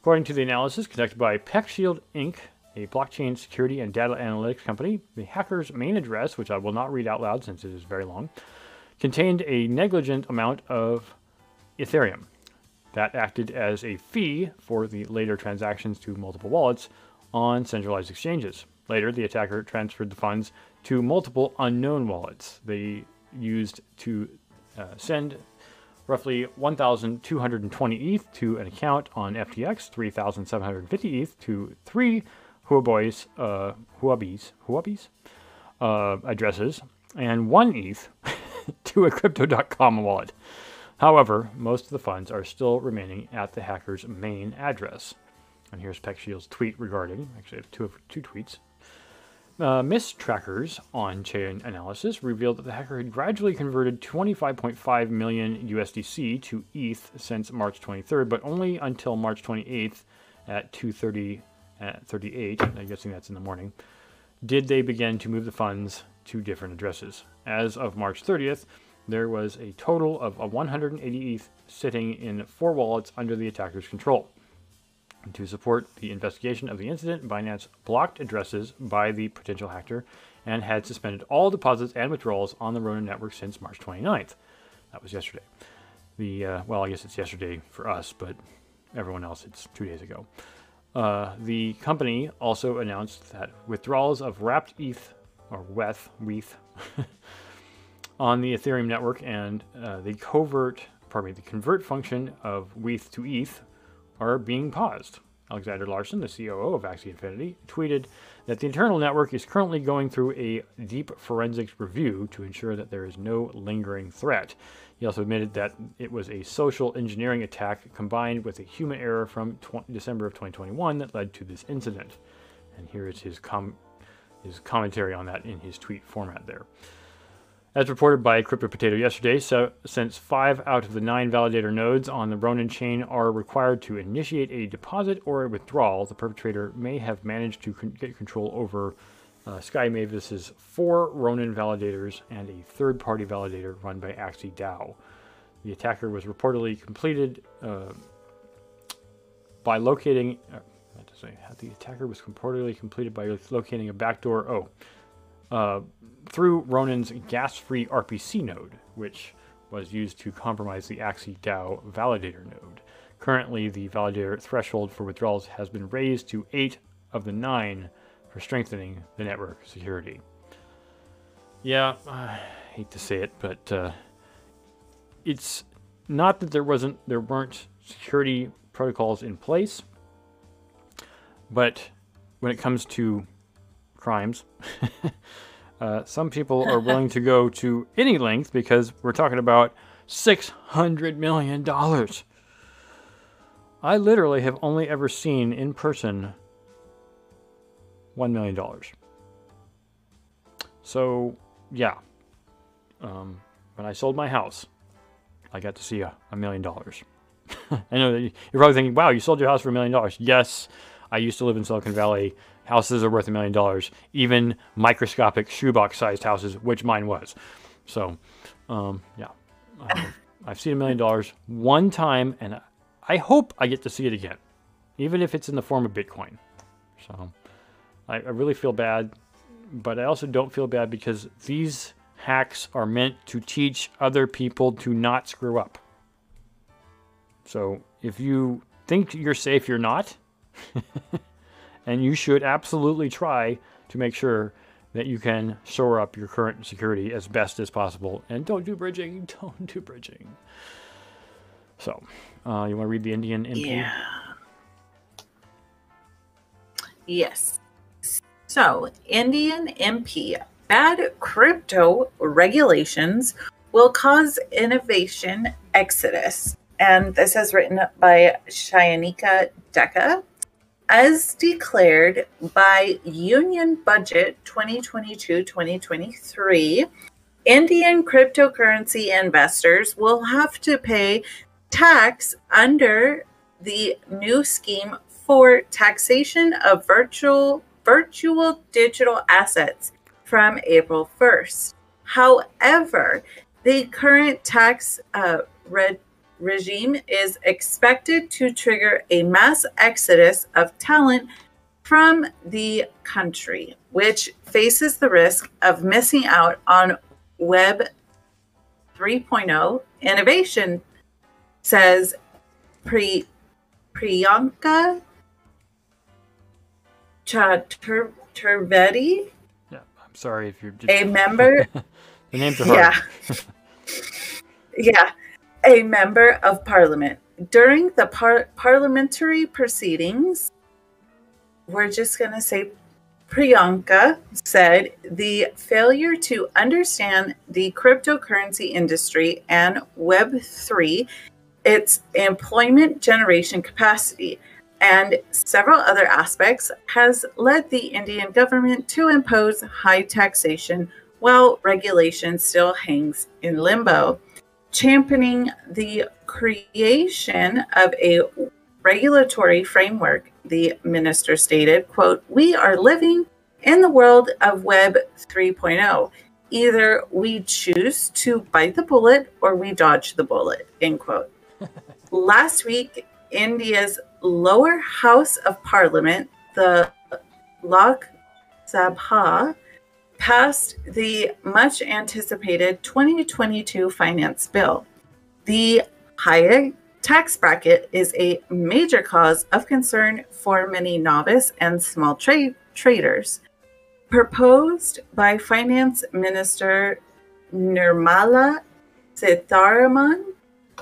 According to the analysis conducted by PeckShield Inc., a blockchain security and data analytics company, the hacker's main address, which I will not read out loud since it is very long, contained a negligent amount of Ethereum that acted as a fee for the later transactions to multiple wallets on centralized exchanges. Later, the attacker transferred the funds to multiple unknown wallets they used to uh, send roughly 1,220 ETH to an account on FTX, 3,750 ETH to three Huobi's, uh, Huobi's, Huobi's uh, addresses, and one ETH to a Crypto.com wallet. However, most of the funds are still remaining at the hacker's main address. And here's PeckShield's tweet regarding, actually, I have two, two tweets. Uh, Mistrackers on chain analysis revealed that the hacker had gradually converted 25.5 million USDC to ETH since March 23rd, but only until March 28th at 2:30 at 38. I'm guessing that's in the morning. Did they begin to move the funds to different addresses? As of March 30th, there was a total of a 180 ETH sitting in four wallets under the attacker's control. To support the investigation of the incident, Binance blocked addresses by the potential hacker and had suspended all deposits and withdrawals on the Ronin network since March 29th. That was yesterday. The uh, well, I guess it's yesterday for us, but everyone else it's two days ago. Uh, the company also announced that withdrawals of wrapped ETH or WETH, WETH on the Ethereum network and uh, the covert, pardon me, the convert function of WETH to ETH are being paused. Aleksander Larsen, the COO of Axie Infinity, tweeted that the internal network is currently going through a deep forensics review to ensure that there is no lingering threat. He also admitted that it was a social engineering attack combined with a human error from tw- December of 2021 that led to this incident. And here is his, com- his commentary on that in his tweet format there. As reported by CryptoPotato yesterday, so since five out of the nine validator nodes on the Ronin chain are required to initiate a deposit or a withdrawal, the perpetrator may have managed to con- get control over uh, Sky Mavis's four Ronin validators and a third-party validator run by Axie DAO. The attacker was reportedly completed uh, by locating. Uh, the attacker was reportedly completed by locating a backdoor. Oh. Uh, through Ronin's gas-free RPC node, which was used to compromise the Axie DAO validator node. Currently, the validator threshold for withdrawals has been raised to 8 of the 9 for strengthening the network security. Yeah, I hate to say it, but uh, it's not that there wasn't there weren't security protocols in place, but when it comes to crimes, uh, some people are willing to go to any length because we're talking about $600 million. I literally have only ever seen in person $1 million. So, yeah. Um, when I sold my house, I got to see a, a million dollars. I know you're probably thinking, wow, you sold your house for a million dollars. Yes, I used to live in Silicon Valley houses are worth a million dollars, even microscopic shoebox sized houses, which mine was. So, um, yeah, uh, I've seen a million dollars one time, and I hope I get to see it again, even if it's in the form of Bitcoin. So, I, I really feel bad, but I also don't feel bad because these hacks are meant to teach other people to not screw up. So, if you think you're safe, you're not. and you should absolutely try to make sure that you can shore up your current security as best as possible. And don't do bridging. Don't do bridging. So, uh, you want to read the Indian MP? Yeah. Yes. So, Indian MP bad crypto regulations will cause innovation exodus. And this is written by Chayanika Deka as declared by Union Budget 2022 2023, Indian cryptocurrency investors will have to pay tax under the new scheme for taxation of virtual virtual digital assets from April 1st. However, the current tax uh, regime is expected to trigger a mass exodus of talent from the country, which faces the risk of missing out on Web 3.0 innovation, says Pri- Priyanka Chaturvedi. Yeah, I'm sorry if you're a member. the names are hard. Yeah. yeah a member of parliament. During the par- parliamentary proceedings, we're just going to say Priyanka said the failure to understand the cryptocurrency industry and Web3, its employment generation capacity, and several other aspects has led the Indian government to impose high taxation while regulation still hangs in limbo championing the creation of a regulatory framework the minister stated quote we are living in the world of web 3.0 either we choose to bite the bullet or we dodge the bullet end quote. Last week india's lower house of parliament the lok sabha passed the much anticipated 2022 finance bill. The higher tax bracket is a major cause of concern for many novice and small trade traders. Proposed by Finance Minister Nirmala Sitharaman,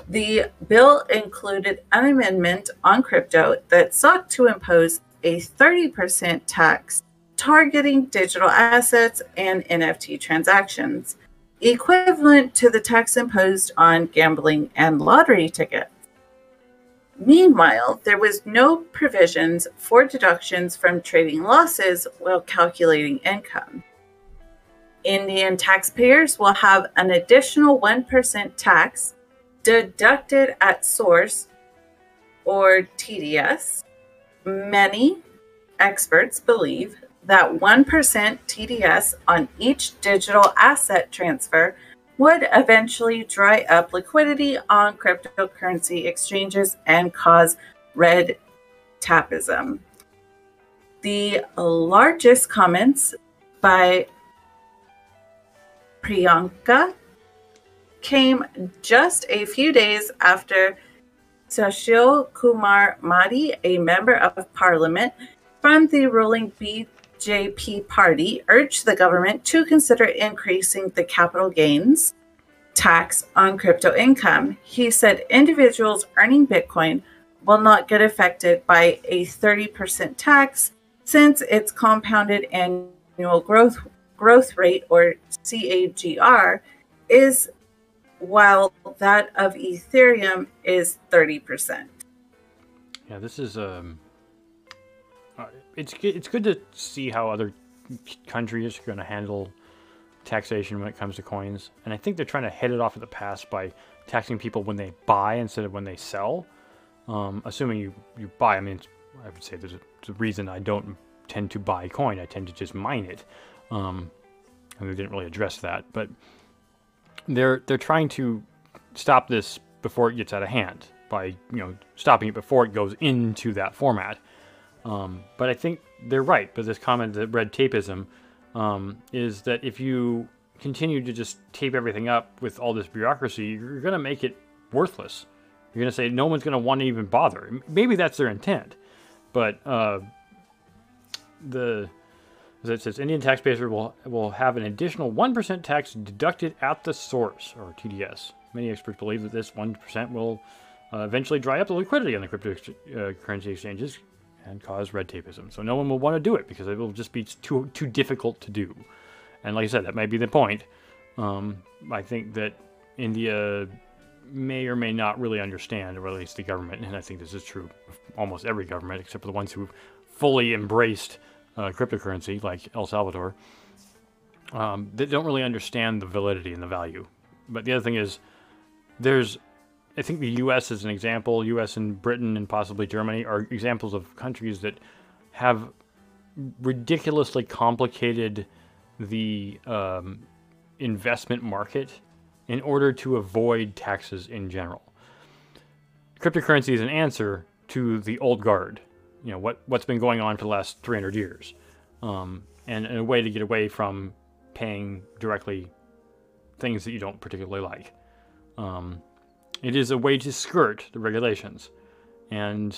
the bill included an amendment on crypto that sought to impose a 30% tax targeting digital assets and NFT transactions, equivalent to the tax imposed on gambling and lottery tickets. Meanwhile, there was no provisions for deductions from trading losses while calculating income. Indian taxpayers will have an additional 1% tax deducted at source or TDS. Many experts believe that 1% TDS on each digital asset transfer would eventually dry up liquidity on cryptocurrency exchanges and cause red tapism. The largest comments by Priyanka came just a few days after Sushil Kumar Modi, a member of parliament from the ruling BJP party, urged the government to consider increasing the capital gains tax on crypto income. He said individuals earning Bitcoin will not get affected by a 30% tax since its compounded annual growth growth rate or CAGR is while that of Ethereum is 30%. Yeah, this is um it's it's good to see how other countries are going to handle taxation when it comes to coins. And I think they're trying to head it off at the pass by taxing people when they buy instead of when they sell. Um, assuming you, you buy, I mean, I would say there's a, there's a, reason I don't tend to buy coin. I tend to just mine it. Um, and they didn't really address that, but they're they're trying to stop this before it gets out of hand by you know stopping it before it goes into that format. Um, but I think they're right. But this comment that red tapeism um, is that if you continue to just tape everything up with all this bureaucracy, you're going to make it worthless. You're going to say no one's going to want to even bother. Maybe that's their intent, but uh, the as it says, Indian taxpayers will, will have an additional 1% tax deducted at the source, or TDS. Many experts believe that this 1% will uh, eventually dry up the liquidity on the cryptocurrency uh, exchanges and cause red tapeism. So no one will want to do it because it will just be too, too difficult to do. And like I said, that might be the point. Um, I think that India may or may not really understand, or at least the government, and I think this is true of almost every government, except for the ones who fully embraced uh, cryptocurrency, like El Salvador, um, they don't really understand the validity and the value. But the other thing is, there's, I think the U.S. is an example. U.S. and Britain and possibly Germany are examples of countries that have ridiculously complicated the um, investment market in order to avoid taxes in general. Cryptocurrency is an answer to the old guard you know what what's been going on for the last 300 years, um, and, and, a way to get away from paying directly things that you don't particularly like. Um, it is a way to skirt the regulations, and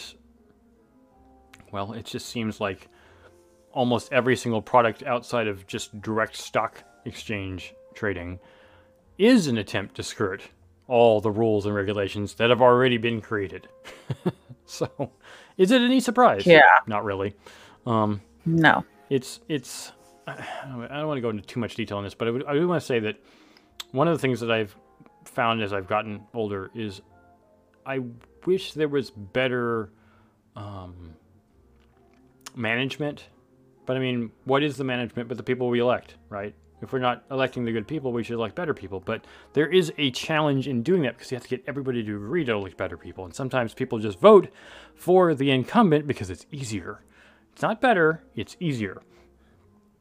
well, it just seems like almost every single product outside of just direct stock exchange trading is an attempt to skirt all the rules and regulations that have already been created. so is it any surprise? Yeah. Not really. Um, no. It's it's. I don't want to go into too much detail on this, but I, would, I do want to say that one of the things that I've found as I've gotten older is I wish there was better um, management. But I mean, what is the management but the people we elect, right? If we're not electing the good people, we should elect better people. But there is a challenge in doing that because you have to get everybody to agree to elect better people. And sometimes people just vote for the incumbent because it's easier. It's not better, it's easier.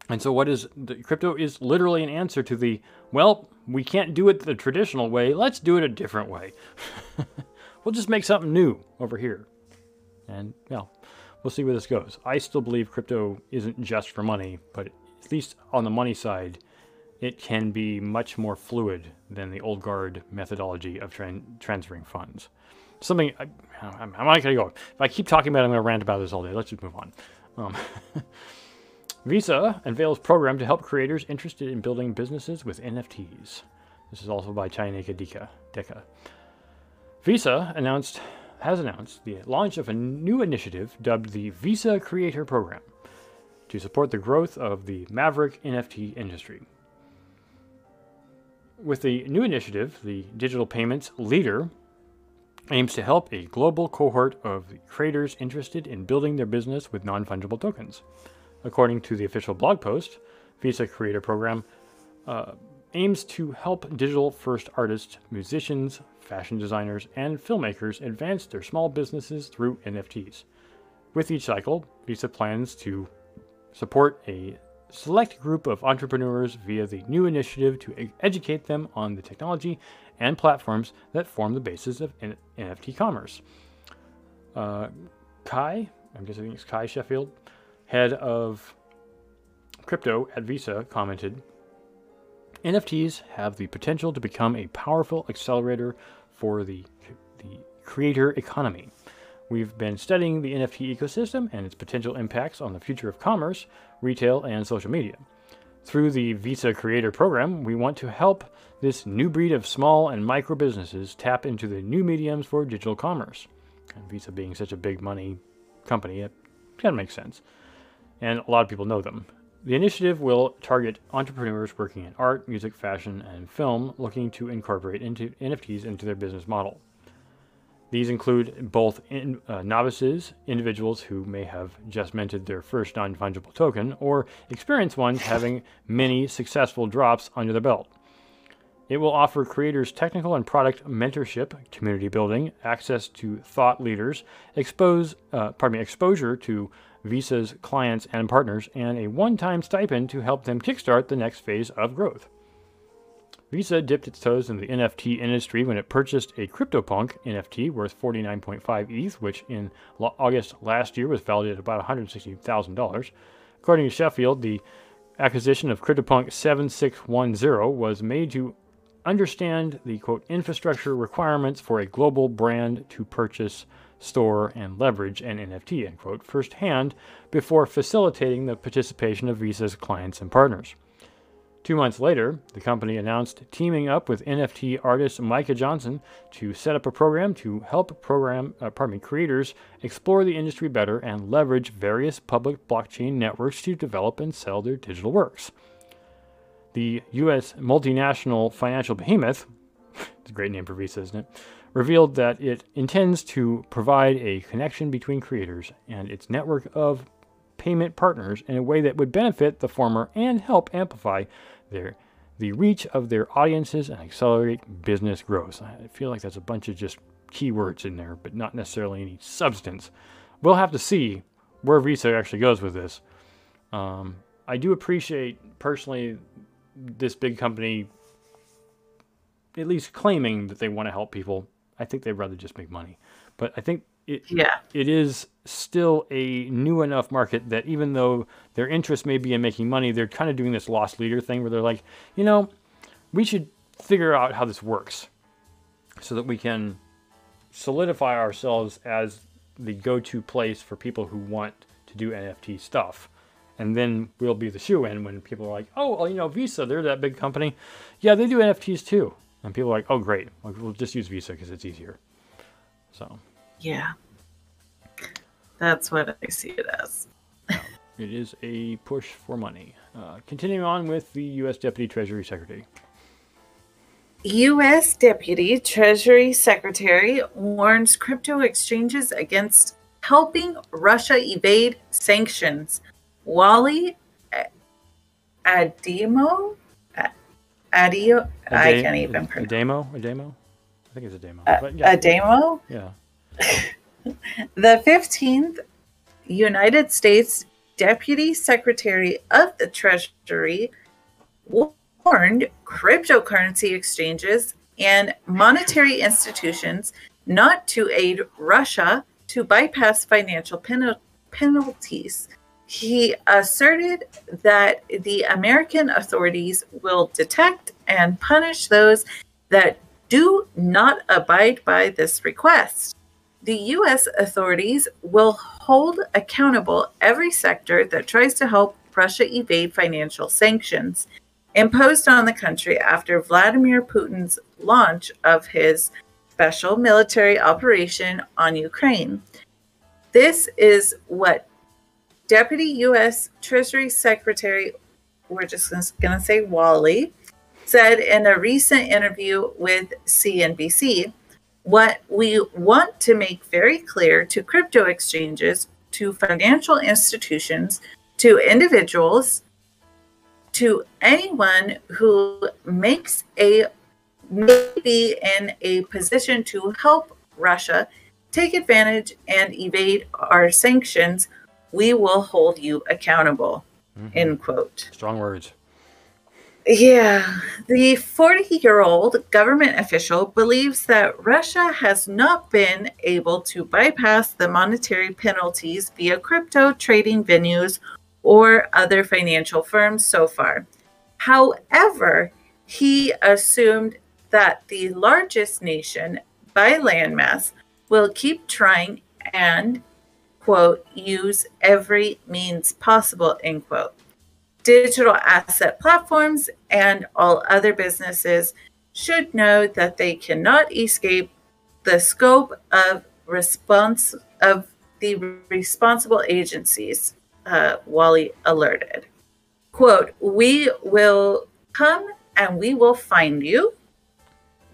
And so, what is the crypto is literally an answer to the well, we can't do it the traditional way, let's do it a different way. we'll just make something new over here. And, well, we'll see where this goes. I still believe crypto isn't just for money, but at least on the money side, it can be much more fluid than the old guard methodology of tra transferring funds. something. I, I'm, I'm not going to go. If I keep talking about it, I'm going to rant about this all day. Let's just move on. Um, Visa unveils program to help creators interested in building businesses with NFTs. This is also by Chayanika Deka. Deka. Visa announced has announced the launch of a new initiative dubbed the Visa Creator Program to support the growth of the Maverick NFT industry. With the new initiative, the digital payments leader aims to help a global cohort of creators interested in building their business with non fungible tokens. According to the official blog post, Visa Creator Program uh, aims to help digital first artists, musicians, fashion designers, and filmmakers advance their small businesses through NFTs. With each cycle, Visa plans to support a select group of entrepreneurs via the new initiative to educate them on the technology and platforms that form the basis of N- NFT commerce. Uh, Kai, I'm guessing it's Kai Sheffield, head of crypto at Visa, commented NFTs have the potential to become a powerful accelerator for the, the creator economy. We've been studying the NFT ecosystem and its potential impacts on the future of commerce, retail, and social media. Through the Visa Creator Program, we want to help this new breed of small and micro businesses tap into the new mediums for digital commerce. And Visa being such a big money company, it kind of makes sense. And a lot of people know them. The initiative will target entrepreneurs working in art, music, fashion, and film looking to incorporate into NFTs into their business model. These include both in, uh, novices, individuals who may have just minted their first non fungible token, or experienced ones having many successful drops under their belt. It will offer creators technical and product mentorship, community building, access to thought leaders, expose, uh, pardon me, exposure to Visa's clients and partners, and a one-time stipend to help them kickstart the next phase of growth. Visa dipped its toes in the NFT industry when it purchased a CryptoPunk NFT worth 49.5 ETH, which in August last year was valued at about $160,000. According to Sheffield, the acquisition of CryptoPunk 7610 was made to understand the quote infrastructure requirements for a global brand to purchase, store, and leverage an NFT end quote firsthand before facilitating the participation of Visa's clients and partners. Two months later, the company announced teaming up with NFT artist Micah Johnson to set up a program to help program, uh, pardon me, creators explore the industry better and leverage various public blockchain networks to develop and sell their digital works. The U.S. multinational financial behemoth, it's a great name for Visa, isn't it? Revealed that it intends to provide a connection between creators and its network of payment partners in a way that would benefit the former and help amplify their the reach of their audiences and accelerate business growth. I feel like that's a bunch of just keywords in there, but not necessarily any substance. We'll have to see where Visa actually goes with this. Um, I do appreciate personally this big company at least claiming that they want to help people. I think they'd rather just make money. But I think it, yeah. it is still a new enough market that even though their interest may be in making money, they're kind of doing this lost leader thing where they're like, you know, we should figure out how this works so that we can solidify ourselves as the go-to place for people who want to do NFT stuff. And then we'll be the shoe in when people are like, oh, well, you know, Visa, they're that big company. Yeah, they do NFTs too. And people are like, oh, great. We'll just use Visa because it's easier. So. Yeah. That's what I see it as. it is a push for money. Uh, continuing on with the U.S. Deputy Treasury Secretary. U.S. Deputy Treasury Secretary warns crypto exchanges against helping Russia evade sanctions. Wally Ademo? Adio? I can't even pronounce. A demo? A demo? I think it's a demo. Uh, yeah. A demo? Yeah. the 15th United States Deputy Secretary of the Treasury warned cryptocurrency exchanges and monetary institutions not to aid Russia to bypass financial pen- penalties. He asserted that the American authorities will detect and punish those that do not abide by this request, the U.S. authorities will hold accountable every sector that tries to help Russia evade financial sanctions imposed on the country after Vladimir Putin's launch of his special military operation on Ukraine. This is what Deputy U.S. Treasury Secretary, we're just going to say Wally, said in a recent interview with CNBC. What we want to make very clear to crypto exchanges, to financial institutions, to individuals, to anyone who makes a maybe in a position to help Russia take advantage and evade our sanctions, we will hold you accountable. Mm-hmm. End quote. Strong words. Yeah, the 40 year old government official believes that Russia has not been able to bypass the monetary penalties via crypto trading venues or other financial firms so far. However, he assumed that the largest nation by landmass will keep trying and, quote, use every means possible, end quote digital asset platforms and all other businesses should know that they cannot escape the scope of response of the responsible agencies, uh, Wally alerted. Quote, we will come and we will find you,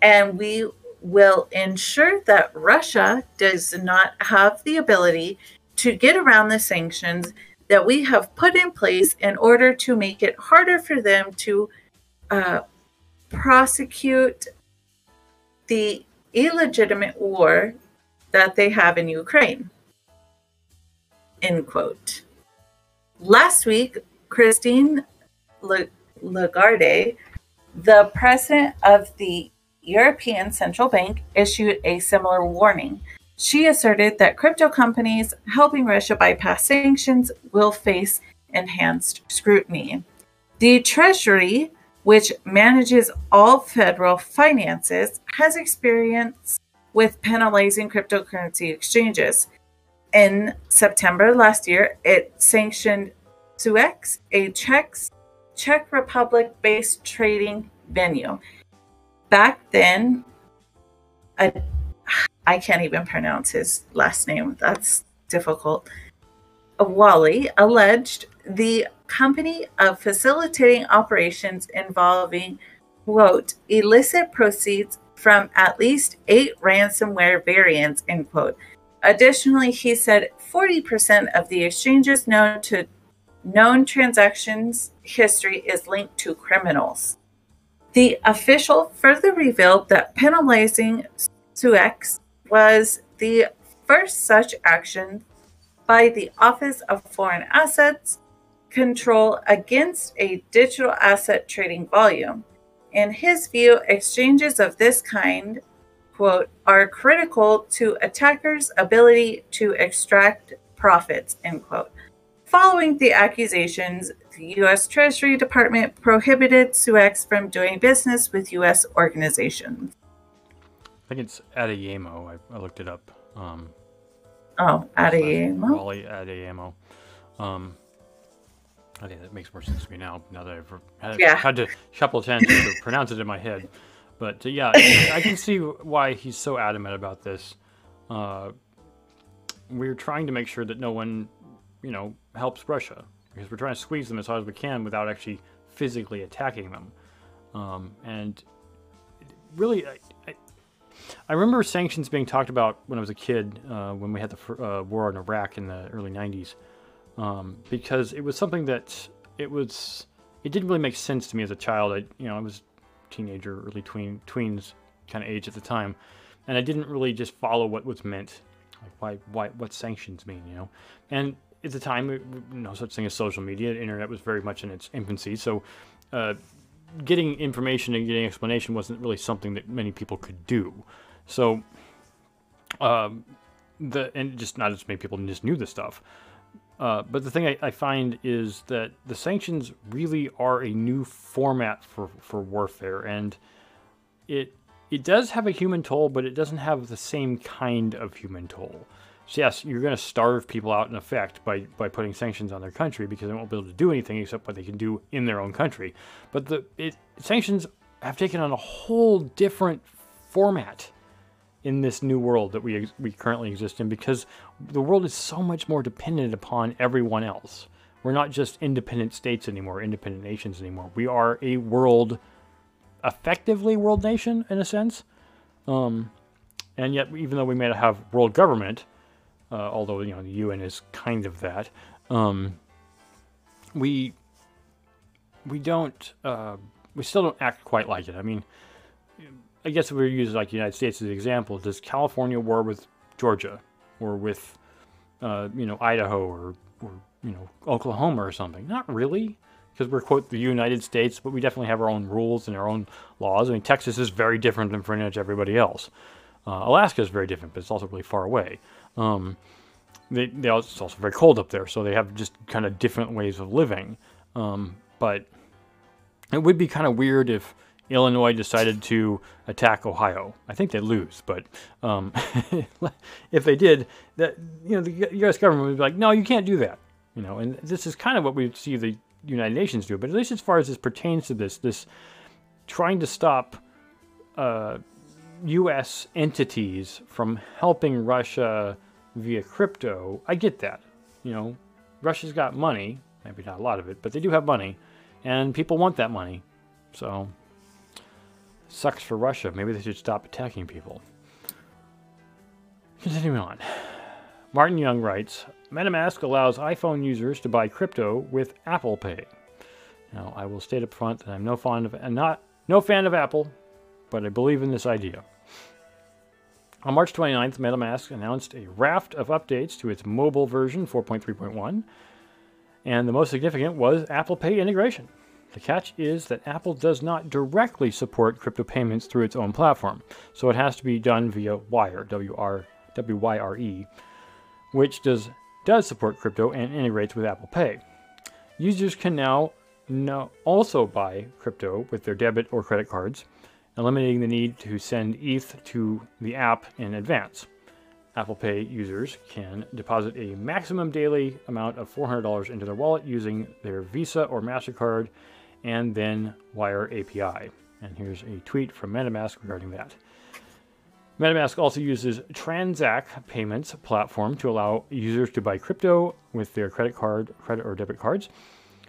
and we will ensure that Russia does not have the ability to get around the sanctions that we have put in place in order to make it harder for them to uh, prosecute the illegitimate war that they have in Ukraine. End quote. Last week, Christine Lagarde, the president of the European Central Bank, issued a similar warning she asserted that crypto companies helping Russia bypass sanctions will face enhanced scrutiny. The Treasury, which manages all federal finances, has experience with penalizing cryptocurrency exchanges. In September last year, it sanctioned Suex, a Czech, Czech Republic based trading venue. Back then, a I can't even pronounce his last name. That's difficult. Wally alleged the company of facilitating operations involving, quote, illicit proceeds from at least eight ransomware variants, end quote. Additionally, he said 40% of the exchanges known to known transactions history is linked to criminals. The official further revealed that penalizing Suex was the first such action by the Office of Foreign Assets Control against a digital asset trading volume. In his view, exchanges of this kind, quote, are critical to attackers' ability to extract profits, end quote. Following the accusations, the U.S. Treasury Department prohibited Suex from doing business with U.S. organizations. I think it's Adeyemo. I, I looked it up. Um, oh, Adeyemo. Wally Adeyemo. Um, I think that makes more sense to me now. Now that I've had, yeah. had to couple times to pronounce it in my head, but uh, yeah, I can see why he's so adamant about this. Uh, we're trying to make sure that no one, you know, helps Russia because we're trying to squeeze them as hard as we can without actually physically attacking them. Um, and really, I, remember sanctions being talked about when I was a kid, uh, when we had the uh, war in Iraq in the early 90s, um, because it was something that it was, it didn't really make sense to me as a child. I, you know, I was teenager, early tween, tweens kind of age at the time, and I didn't really just follow what was meant, like why, why, what sanctions mean, you know, and at the time, no such thing as social media. The internet was very much in its infancy, so uh, getting information and getting explanation wasn't really something that many people could do. So, um, the and just not as many people just knew this stuff. Uh, but the thing I, I, find is that the sanctions really are a new format for, for warfare, and it it does have a human toll, but it doesn't have the same kind of human toll. So yes, you're going to starve people out in effect by, by putting sanctions on their country because they won't be able to do anything except what they can do in their own country. But the it, sanctions have taken on a whole different format in this new world that we we currently exist in because the world is so much more dependent upon everyone else. We're not just independent states anymore, independent nations anymore. We are a world, effectively world nation in a sense. Um, and yet, even though we may have world government, uh, although you know the UN is kind of that, um, we we don't uh, we still don't act quite like it. I mean, I guess if we use like the United States as an example, does California war with Georgia or with uh, you know Idaho or or you know Oklahoma or something? Not really, because we're quote the United States, but we definitely have our own rules and our own laws. I mean, Texas is very different than pretty much everybody else. Uh, Alaska is very different, but it's also really far away. Um, they, they also, it's also very cold up there, so they have just kind of different ways of living. Um, but it would be kind of weird if Illinois decided to attack Ohio. I think they'd lose, but um, if they did, that you know the U.S. government would be like, no, you can't do that. You know, and this is kind of what we see the United Nations do. But at least as far as this pertains to this, this trying to stop uh, U.S. entities from helping Russia via crypto, I get that. You know, Russia's got money, maybe not a lot of it, but they do have money, and people want that money. So Sucks for Russia. Maybe they should stop attacking people. Continuing on. Martin Young writes MetaMask allows iPhone users to buy crypto with Apple Pay. Now, I will state up front that I'm no fan of not no fan of Apple, but I believe in this idea. On March 29th, MetaMask announced a raft of updates to its mobile version 4.3.1, and the most significant was Apple Pay integration. The catch is that Apple does not directly support crypto payments through its own platform, so it has to be done via Wyre, W-R, W-Y-R-E, which does, does support crypto and integrates with Apple Pay. Users can now, now also buy crypto with their debit or credit cards, eliminating the need to send ETH to the app in advance. Apple Pay users can deposit a maximum daily amount of $400 into their wallet using their Visa or MasterCard and then Wyre API. And here's a tweet from MetaMask regarding that. MetaMask also uses Transact payments platform to allow users to buy crypto with their credit card, credit or debit cards.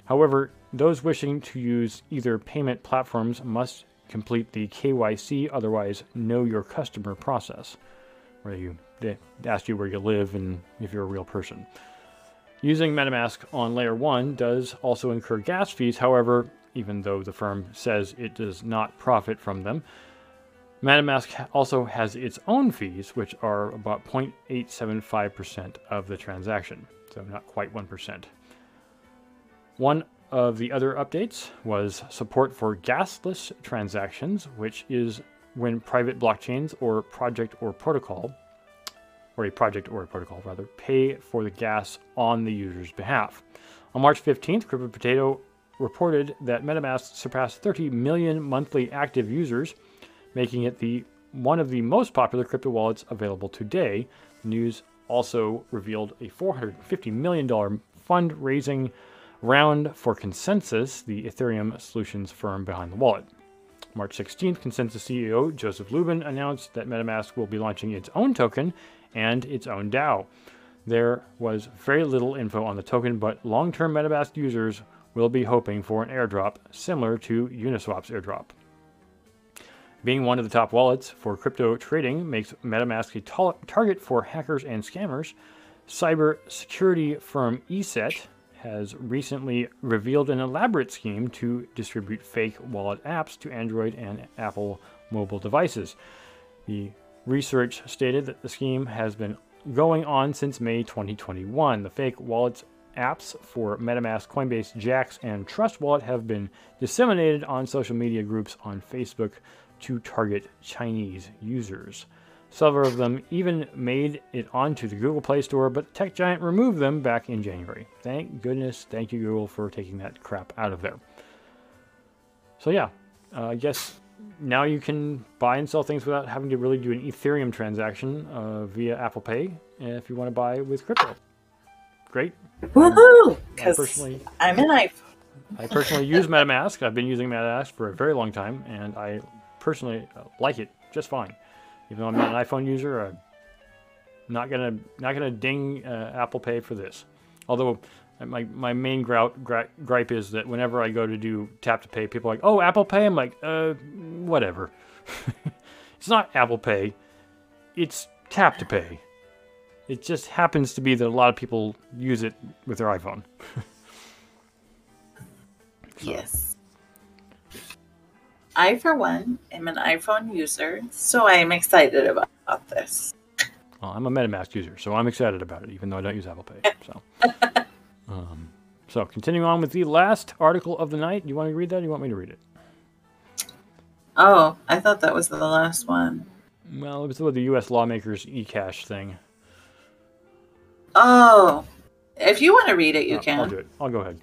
However, those wishing to use either payment platforms must complete the KYC, otherwise know your customer process, where you they ask you where you live and if you're a real person. Using MetaMask on layer 1 does also incur gas fees. However, even though the firm says it does not profit from them. MetaMask also has its own fees, which are about 0.875% of the transaction, so not quite 1%. One of the other updates was support for gasless transactions, which is when private blockchains or project or protocol, or a project or a protocol rather, pay for the gas on the user's behalf. On March 15th, CryptoPotato reported that MetaMask surpassed 30 million monthly active users, making it the one of the most popular crypto wallets available today. The news also revealed a $450 million fundraising round for ConsenSys, the Ethereum solutions firm behind the wallet. March 16th, ConsenSys CEO Joseph Lubin announced that MetaMask will be launching its own token and its own DAO. There was very little info on the token, but long term MetaMask users will be hoping for an airdrop similar to Uniswap's airdrop. Being one of the top wallets for crypto trading makes MetaMask a ta- target for hackers and scammers. Cyber security firm ESET has recently revealed an elaborate scheme to distribute fake wallet apps to Android and Apple mobile devices. The research stated that the scheme has been going on since May 2021. The fake wallets apps for MetaMask, Coinbase, Jaxx, and Trust Wallet have been disseminated on social media groups on Facebook to target Chinese users. Several of them even made it onto the Google Play Store, but tech giant removed them back in January. Thank goodness. Thank you, Google, for taking that crap out of there. So, yeah, uh, I guess now you can buy and sell things without having to really do an Ethereum transaction uh, via Apple Pay if you want to buy with crypto. Great. Woohoo! Because personally, I'm an iPhone. I personally use MetaMask. I've been using MetaMask for a very long time, and I personally uh, like it just fine. Even though I'm not an iPhone user, I'm not gonna not gonna ding uh, Apple Pay for this. Although uh, my my main grout, gri- gripe is that whenever I go to do tap to pay, people are like, "Oh, Apple Pay." I'm like, "Uh, whatever." it's not Apple Pay. It's tap to pay. It just happens to be that a lot of people use it with their iPhone. Yes. I, for one, am an iPhone user, so I am excited about, about this. Well, I'm a MetaMask user, so I'm excited about it, even though I don't use Apple Pay. So, um, so continuing on with the last article of the night. You want me to read that? Or you want me to read it? Oh, I thought that was the last one. Well, it was with the U.S. lawmakers e-cash thing. Oh, if you want to read it, you can. I'll do it. I'll go ahead.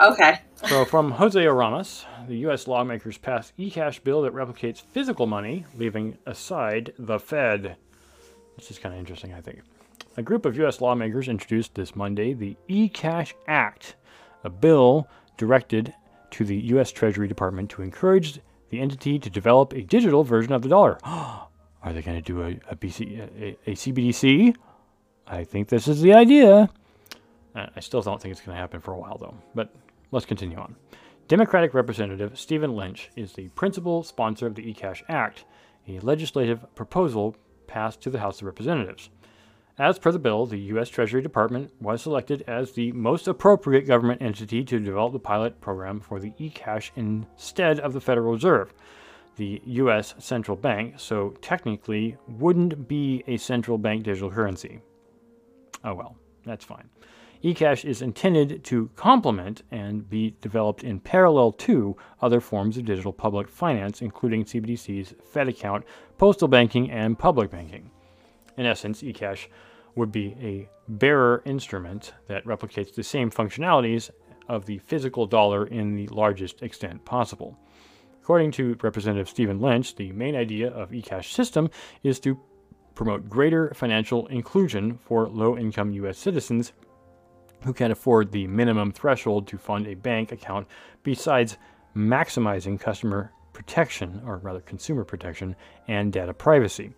Okay. So, from Jose Aramas, the U.S. lawmakers passed e-cash bill that replicates physical money, leaving aside the Fed. This is kind of interesting, I think. A group of U.S. lawmakers introduced this Monday the e-cash Act, a bill directed to the U.S. Treasury Department to encourage the entity to develop a digital version of the dollar. Are they going to do a, a, BC, a, a CBDC? I think this is the idea. I still don't think it's going to happen for a while, though. But let's continue on. Democratic Representative Stephen Lynch is the principal sponsor of the eCash Act, a legislative proposal passed to the House of Representatives. As per the bill, the U.S. Treasury Department was selected as the most appropriate government entity to develop the pilot program for the eCash instead of the Federal Reserve, the U.S. central bank, so technically wouldn't be a central bank digital currency. Oh well, that's fine. eCash is intended to complement and be developed in parallel to other forms of digital public finance, including CBDCs, Fed account, postal banking, and public banking. In essence, eCash would be a bearer instrument that replicates the same functionalities of the physical dollar in the largest extent possible. According to Representative Stephen Lynch, the main idea of eCash system is to promote greater financial inclusion for low-income U.S. citizens who can't afford the minimum threshold to fund a bank account besides maximizing customer protection, or rather consumer protection, and data privacy.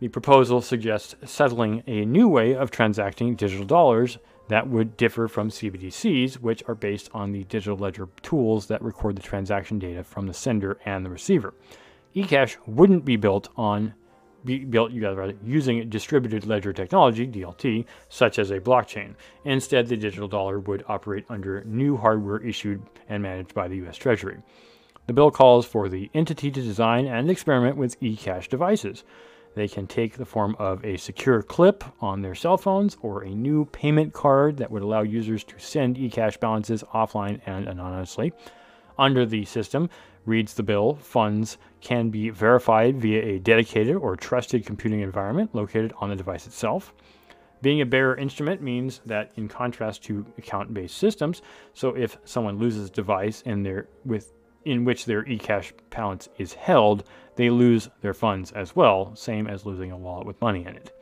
The proposal suggests settling a new way of transacting digital dollars that would differ from CBDCs, which are based on the digital ledger tools that record the transaction data from the sender and the receiver. eCash wouldn't be built on built using distributed ledger technology DLT such as a blockchain. Instead, the digital dollar would operate under new hardware issued and managed by the US Treasury. The bill calls for the entity to design and experiment with eCash devices. They can take the form of a secure clip on their cell phones or a new payment card that would allow users to send eCash balances offline and anonymously. Under the system, reads the bill, funds can be verified via a dedicated or trusted computing environment located on the device itself. Being a bearer instrument means that, in contrast to account-based systems, so if someone loses a device in their with in which their eCash balance is held, they lose their funds as well, same as losing a wallet with money in it.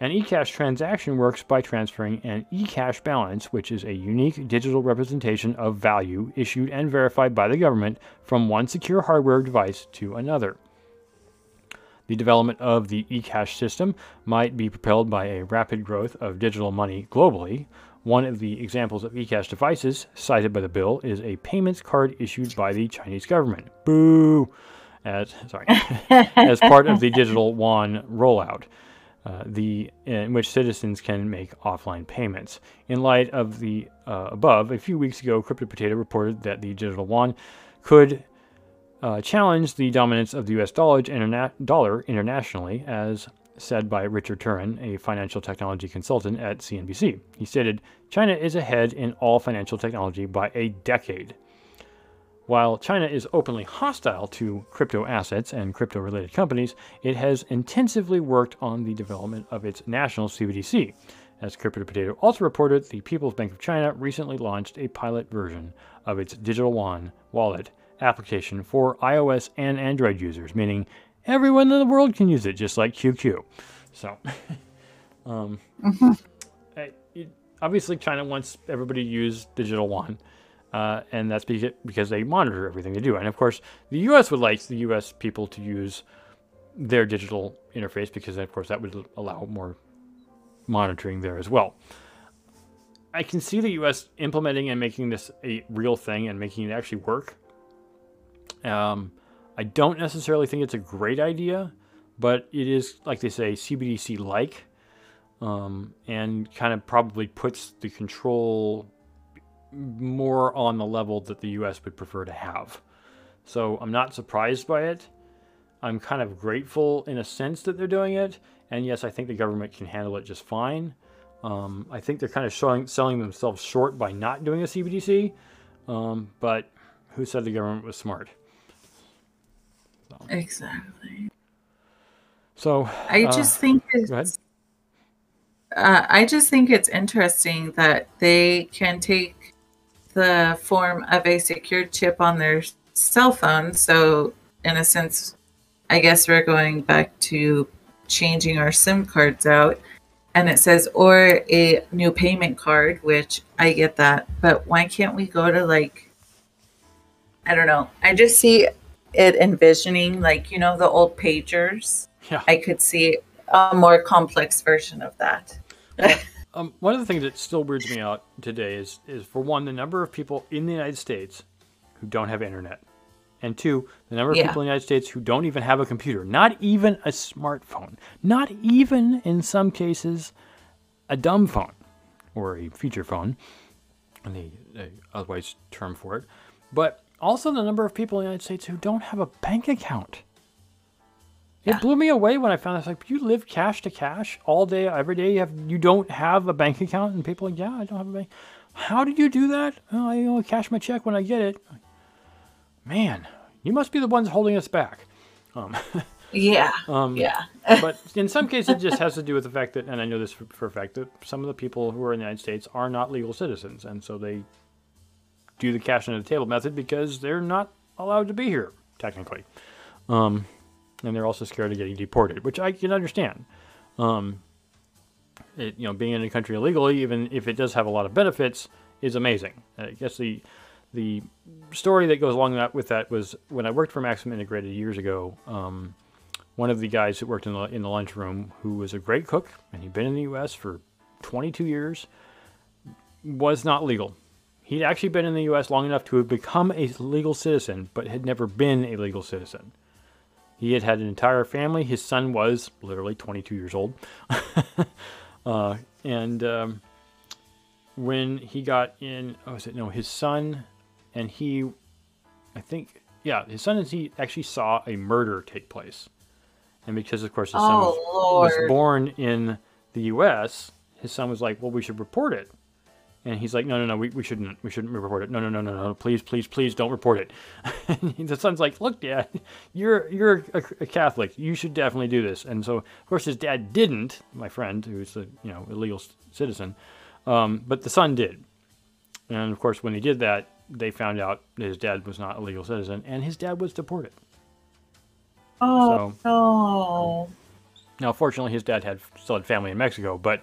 An eCash transaction works by transferring an eCash balance, which is a unique digital representation of value issued and verified by the government, from one secure hardware device to another. The development of the eCash system might be propelled by a rapid growth of digital money globally. One of the examples of eCash devices cited by the bill is a payments card issued by the Chinese government. Boo! As sorry, as part of the digital yuan rollout. Uh, the in which citizens can make offline payments. In light of the uh, above, a few weeks ago, CryptoPotato reported that the digital yuan could uh, challenge the dominance of the U.S. dollar, interna- dollar internationally, as said by Richard Turrin, a financial technology consultant at CNBC. He stated, "China is ahead in all financial technology by a decade." While China is openly hostile to crypto assets and crypto related companies, it has intensively worked on the development of its national CBDC. As CryptoPotato also reported, the People's Bank of China recently launched a pilot version of its digital yuan wallet application for iOS and Android users, meaning everyone in the world can use it, just like QQ. So, um, it- obviously, China wants everybody to use digital yuan, uh, and that's because they monitor everything they do. And of course, the U.S. would like the U.S. people to use their digital interface because, of course, that would allow more monitoring there as well. I can see the U.S. implementing and making this a real thing and making it actually work. Um, I don't necessarily think it's a great idea, but it is, like they say, CBDC like, um, and kind of probably puts the control more on the level that the U.S. would prefer to have. So I'm not surprised by it. I'm kind of grateful in a sense that they're doing it, and yes, I think the government can handle it just fine. Um, I think they're kind of showing, selling themselves short by not doing a CBDC, um, but who said the government was smart? Exactly. So I uh, just think it's. Uh, I just think it's interesting that they can take the form of a secured chip on their cell phone. So, in a sense, I guess we're going back to changing our SIM cards out. And it says, or a new payment card, which I get that. But why can't we go to like, I don't know. I just see it envisioning like, you know, the old pagers. yeah. I could see a more complex version of that. Um, one of the things that still weirds me out today is, is for one, the number of people in the United States who don't have internet, and two, the number of Yeah. people in the United States who don't even have a computer, not even a smartphone, not even in some cases a dumb phone or a feature phone, and the, the otherwise term for it, but also the number of people in the United States who don't have a bank account. It blew me away when I found this. Like, you live cash to cash all day, every day. You have you don't have a bank account, and people are like, yeah, I don't have a bank. How did you do that? Oh, I only cash my check when I get it. Man, you must be the ones holding us back. Um, Yeah. um, Yeah. but in some cases, it just has to do with the fact that, and I know this for, for a fact, that some of the people who are in the United States are not legal citizens, and so they do the cash under the table method because they're not allowed to be here technically, um, and they're also scared of getting deported, which I can understand. Um, it, you know, being in a country illegally, even if it does have a lot of benefits, is amazing. I guess the the story that goes along that with that was when I worked for Maxim Integrated years ago. Um, one of the guys that worked in the in the lunchroom, who was a great cook and he'd been in the U.S. for 22 years, was not legal. He'd actually been in the U.S. long enough to have become a legal citizen, but had never been a legal citizen. He had had an entire family. His son was literally 22 years old, uh, and um, when he got in, oh, was it no? His son and he, I think, yeah, his son and he actually saw a murder take place. And because, of course, his son was, Oh, was born in the U.S., his son was like, "Well, we should report it." And he's like, "No, no, no, we, we shouldn't. We shouldn't report it. No, no, no, no, no. Please, please, please, don't report it." and the son's like, "Look, Dad, you're you're a, a Catholic. You should definitely do this." And so, of course, his dad didn't. My friend, who's a you know illegal citizen, um, but the son did. And of course, when he did that, they found out that his dad was not a legal citizen, and his dad was deported. Oh no. Now, fortunately, his dad had still had family in Mexico, but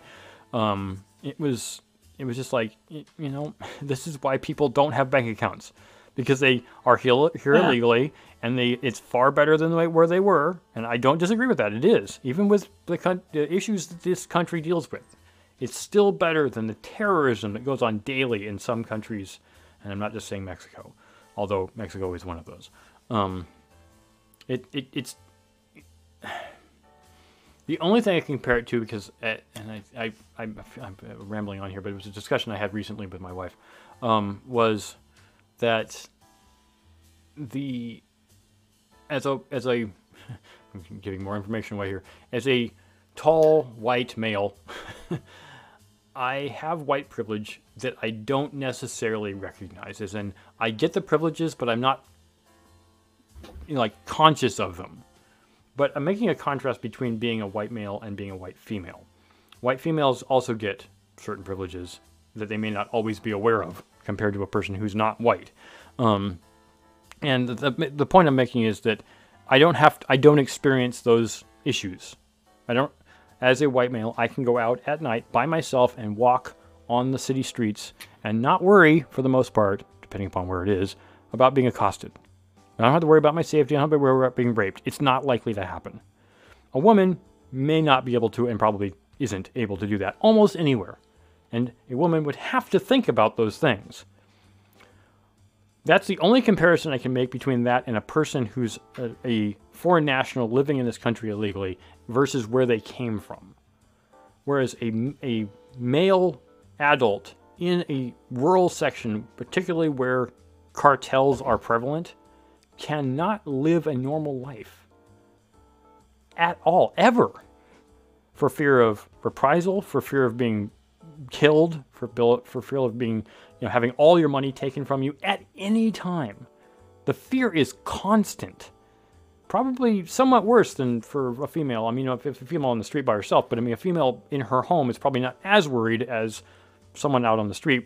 um, it was it was just like you know this is why people don't have bank accounts. Because they are here, here Yeah. illegally and they it's far better than the way where they were and I don't disagree with that it is. Even with the, the issues that this country deals with it's still better than the terrorism that goes on daily in some countries and I'm not just saying Mexico although Mexico is one of those. Um, it, it it's the only thing I can compare it to, because, uh, and I, I, I'm, I'm rambling on here, but it was a discussion I had recently with my wife, um, was that the, as a, as a, I'm giving more information away here, as a tall white male, I have white privilege that I don't necessarily recognize. As in, I get the privileges, but I'm not, you know, like conscious of them. But I'm making a contrast between being a white male and being a white female. White females also get certain privileges that they may not always be aware of compared to a person who's not white. Um, And the the point I'm making is that I don't have to, I don't experience those issues. I don't as a white male, I can go out at night by myself and walk on the city streets and not worry for the most part, depending upon where it is, about being accosted. I don't have to worry about my safety. I don't have to worry about being raped. It's not likely to happen. A woman may not be able to, and probably isn't able to do that almost anywhere. And a woman would have to think about those things. That's the only comparison I can make between that and a person who's a, a foreign national living in this country illegally versus where they came from. Whereas a, a male adult in a rural section, particularly where cartels are prevalent, cannot live a normal life at all, ever, for fear of reprisal, for fear of being killed, for, for fear of being, you know, having all your money taken from you at any time. The fear is constant. Probably somewhat worse than for a female. I mean, if, a female on the street by herself, but I mean, a female in her home is probably not as worried as someone out on the street,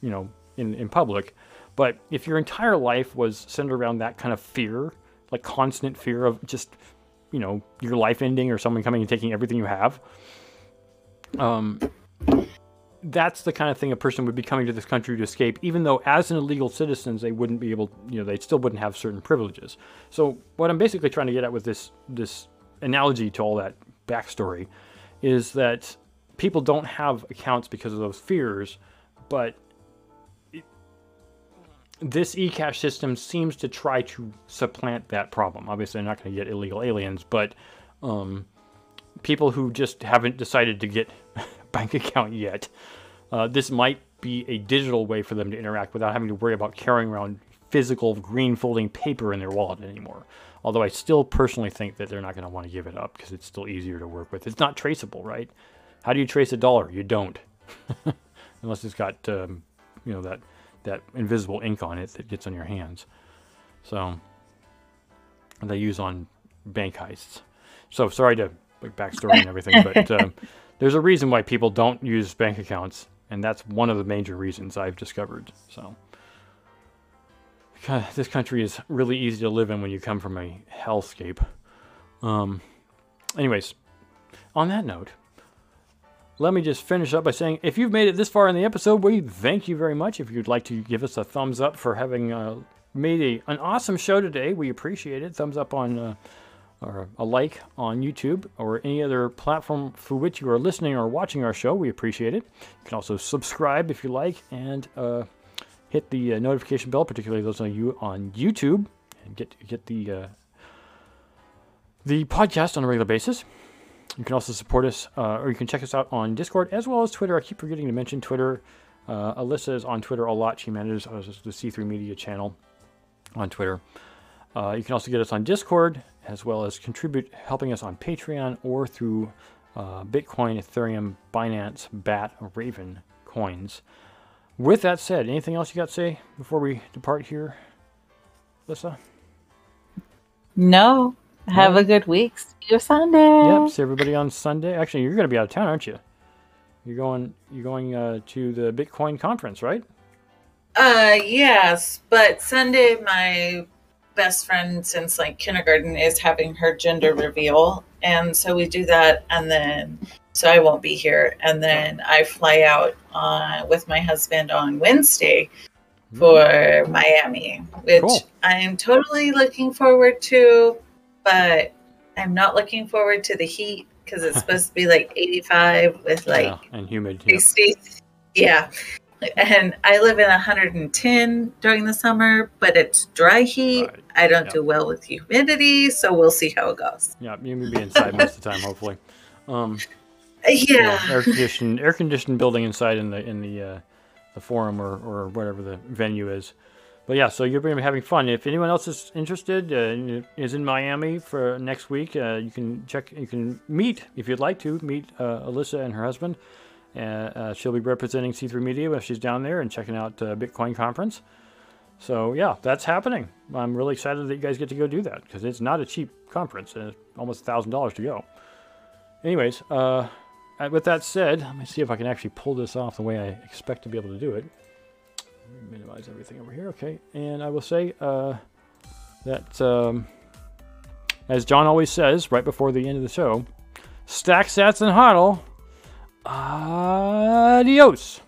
you know, in, in public. But if your entire life was centered around that kind of fear, like constant fear of just, you know, your life ending or someone coming and taking everything you have, um, that's the kind of thing a person would be coming to this country to escape, even though as an illegal citizens they wouldn't be able, you know, they still wouldn't have certain privileges. So what I'm basically trying to get at with this this analogy to all that backstory is that people don't have accounts because of those fears, but this eCash system seems to try to supplant that problem. Obviously, they're not going to get illegal aliens, but um, people who just haven't decided to get a bank account yet, uh, this might be a digital way for them to interact without having to worry about carrying around physical green folding paper in their wallet anymore. Although I still personally think that they're not going to want to give it up because it's still easier to work with. It's not traceable, right? How do you trace a dollar? You don't, unless it's got um, you know that that invisible ink on it that gets on your hands. So they use on bank heists. So sorry to like backstory and everything, but um, there's a reason why people don't use bank accounts, and that's one of the major reasons I've discovered. So this country is really easy to live in when you come from a hellscape. Um, anyways, on that note, let me just finish up by saying if you've made it this far in the episode, we thank you very much. If you'd like to give us a thumbs up for having uh, made a, an awesome show today, we appreciate it. Thumbs up on uh, or a like on YouTube or any other platform through which you are listening or watching our show. We appreciate it. You can also subscribe if you like and uh, hit the uh, notification bell, particularly those of you on YouTube, and get get the uh, the podcast on a regular basis. You can also support us, uh, or you can check us out on Discord as well as Twitter. I keep forgetting to mention Twitter. Uh, Alyssa is on Twitter a lot. She manages uh, the C3 Media channel on Twitter. Uh, you can also get us on Discord as well as contribute helping us on Patreon or through uh, Bitcoin, Ethereum, Binance, BAT, Raven coins. With that said, anything else you got to say before we depart here, Alyssa? No. Have a good week. See you Sunday. Yep. See everybody on Sunday. Actually, you're going to be out of town, aren't you? You're going. You're going uh, to the Bitcoin conference, right? Uh, yes. But Sunday, my best friend since like kindergarten is having her gender reveal, and so we do that, and then so I won't be here, and then I fly out on with my husband on Wednesday for mm. Miami, which cool. I am totally looking forward to but I'm not looking forward to the heat because it's supposed to be like 85 with like yeah, and humid. Yeah. And I live in 110 during the summer, but it's dry heat. Right. I don't yep. do well with humidity, so we'll see how it goes. Yeah, you may be inside most of the time, hopefully. Um, yeah. air conditioned, air conditioned building inside in the in the uh, the forum or, or whatever the venue is but yeah, so you're going to be having fun. If anyone else is interested, uh, is in Miami for next week, uh, you can check. You can meet if you'd like to meet uh, Alyssa and her husband. Uh, uh, she'll be representing C3 Media if she's down there and checking out uh, Bitcoin conference. So yeah, that's happening. I'm really excited that you guys get to go do that because it's not a cheap conference. It's almost thousand dollars to go. Anyways, with that said, let me see if I can actually pull this off the way I expect to be able to do it minimize everything over here. Okay, and I will say, uh, that, um, as John always says right before the end of the show, stack sats and hodl. Adios.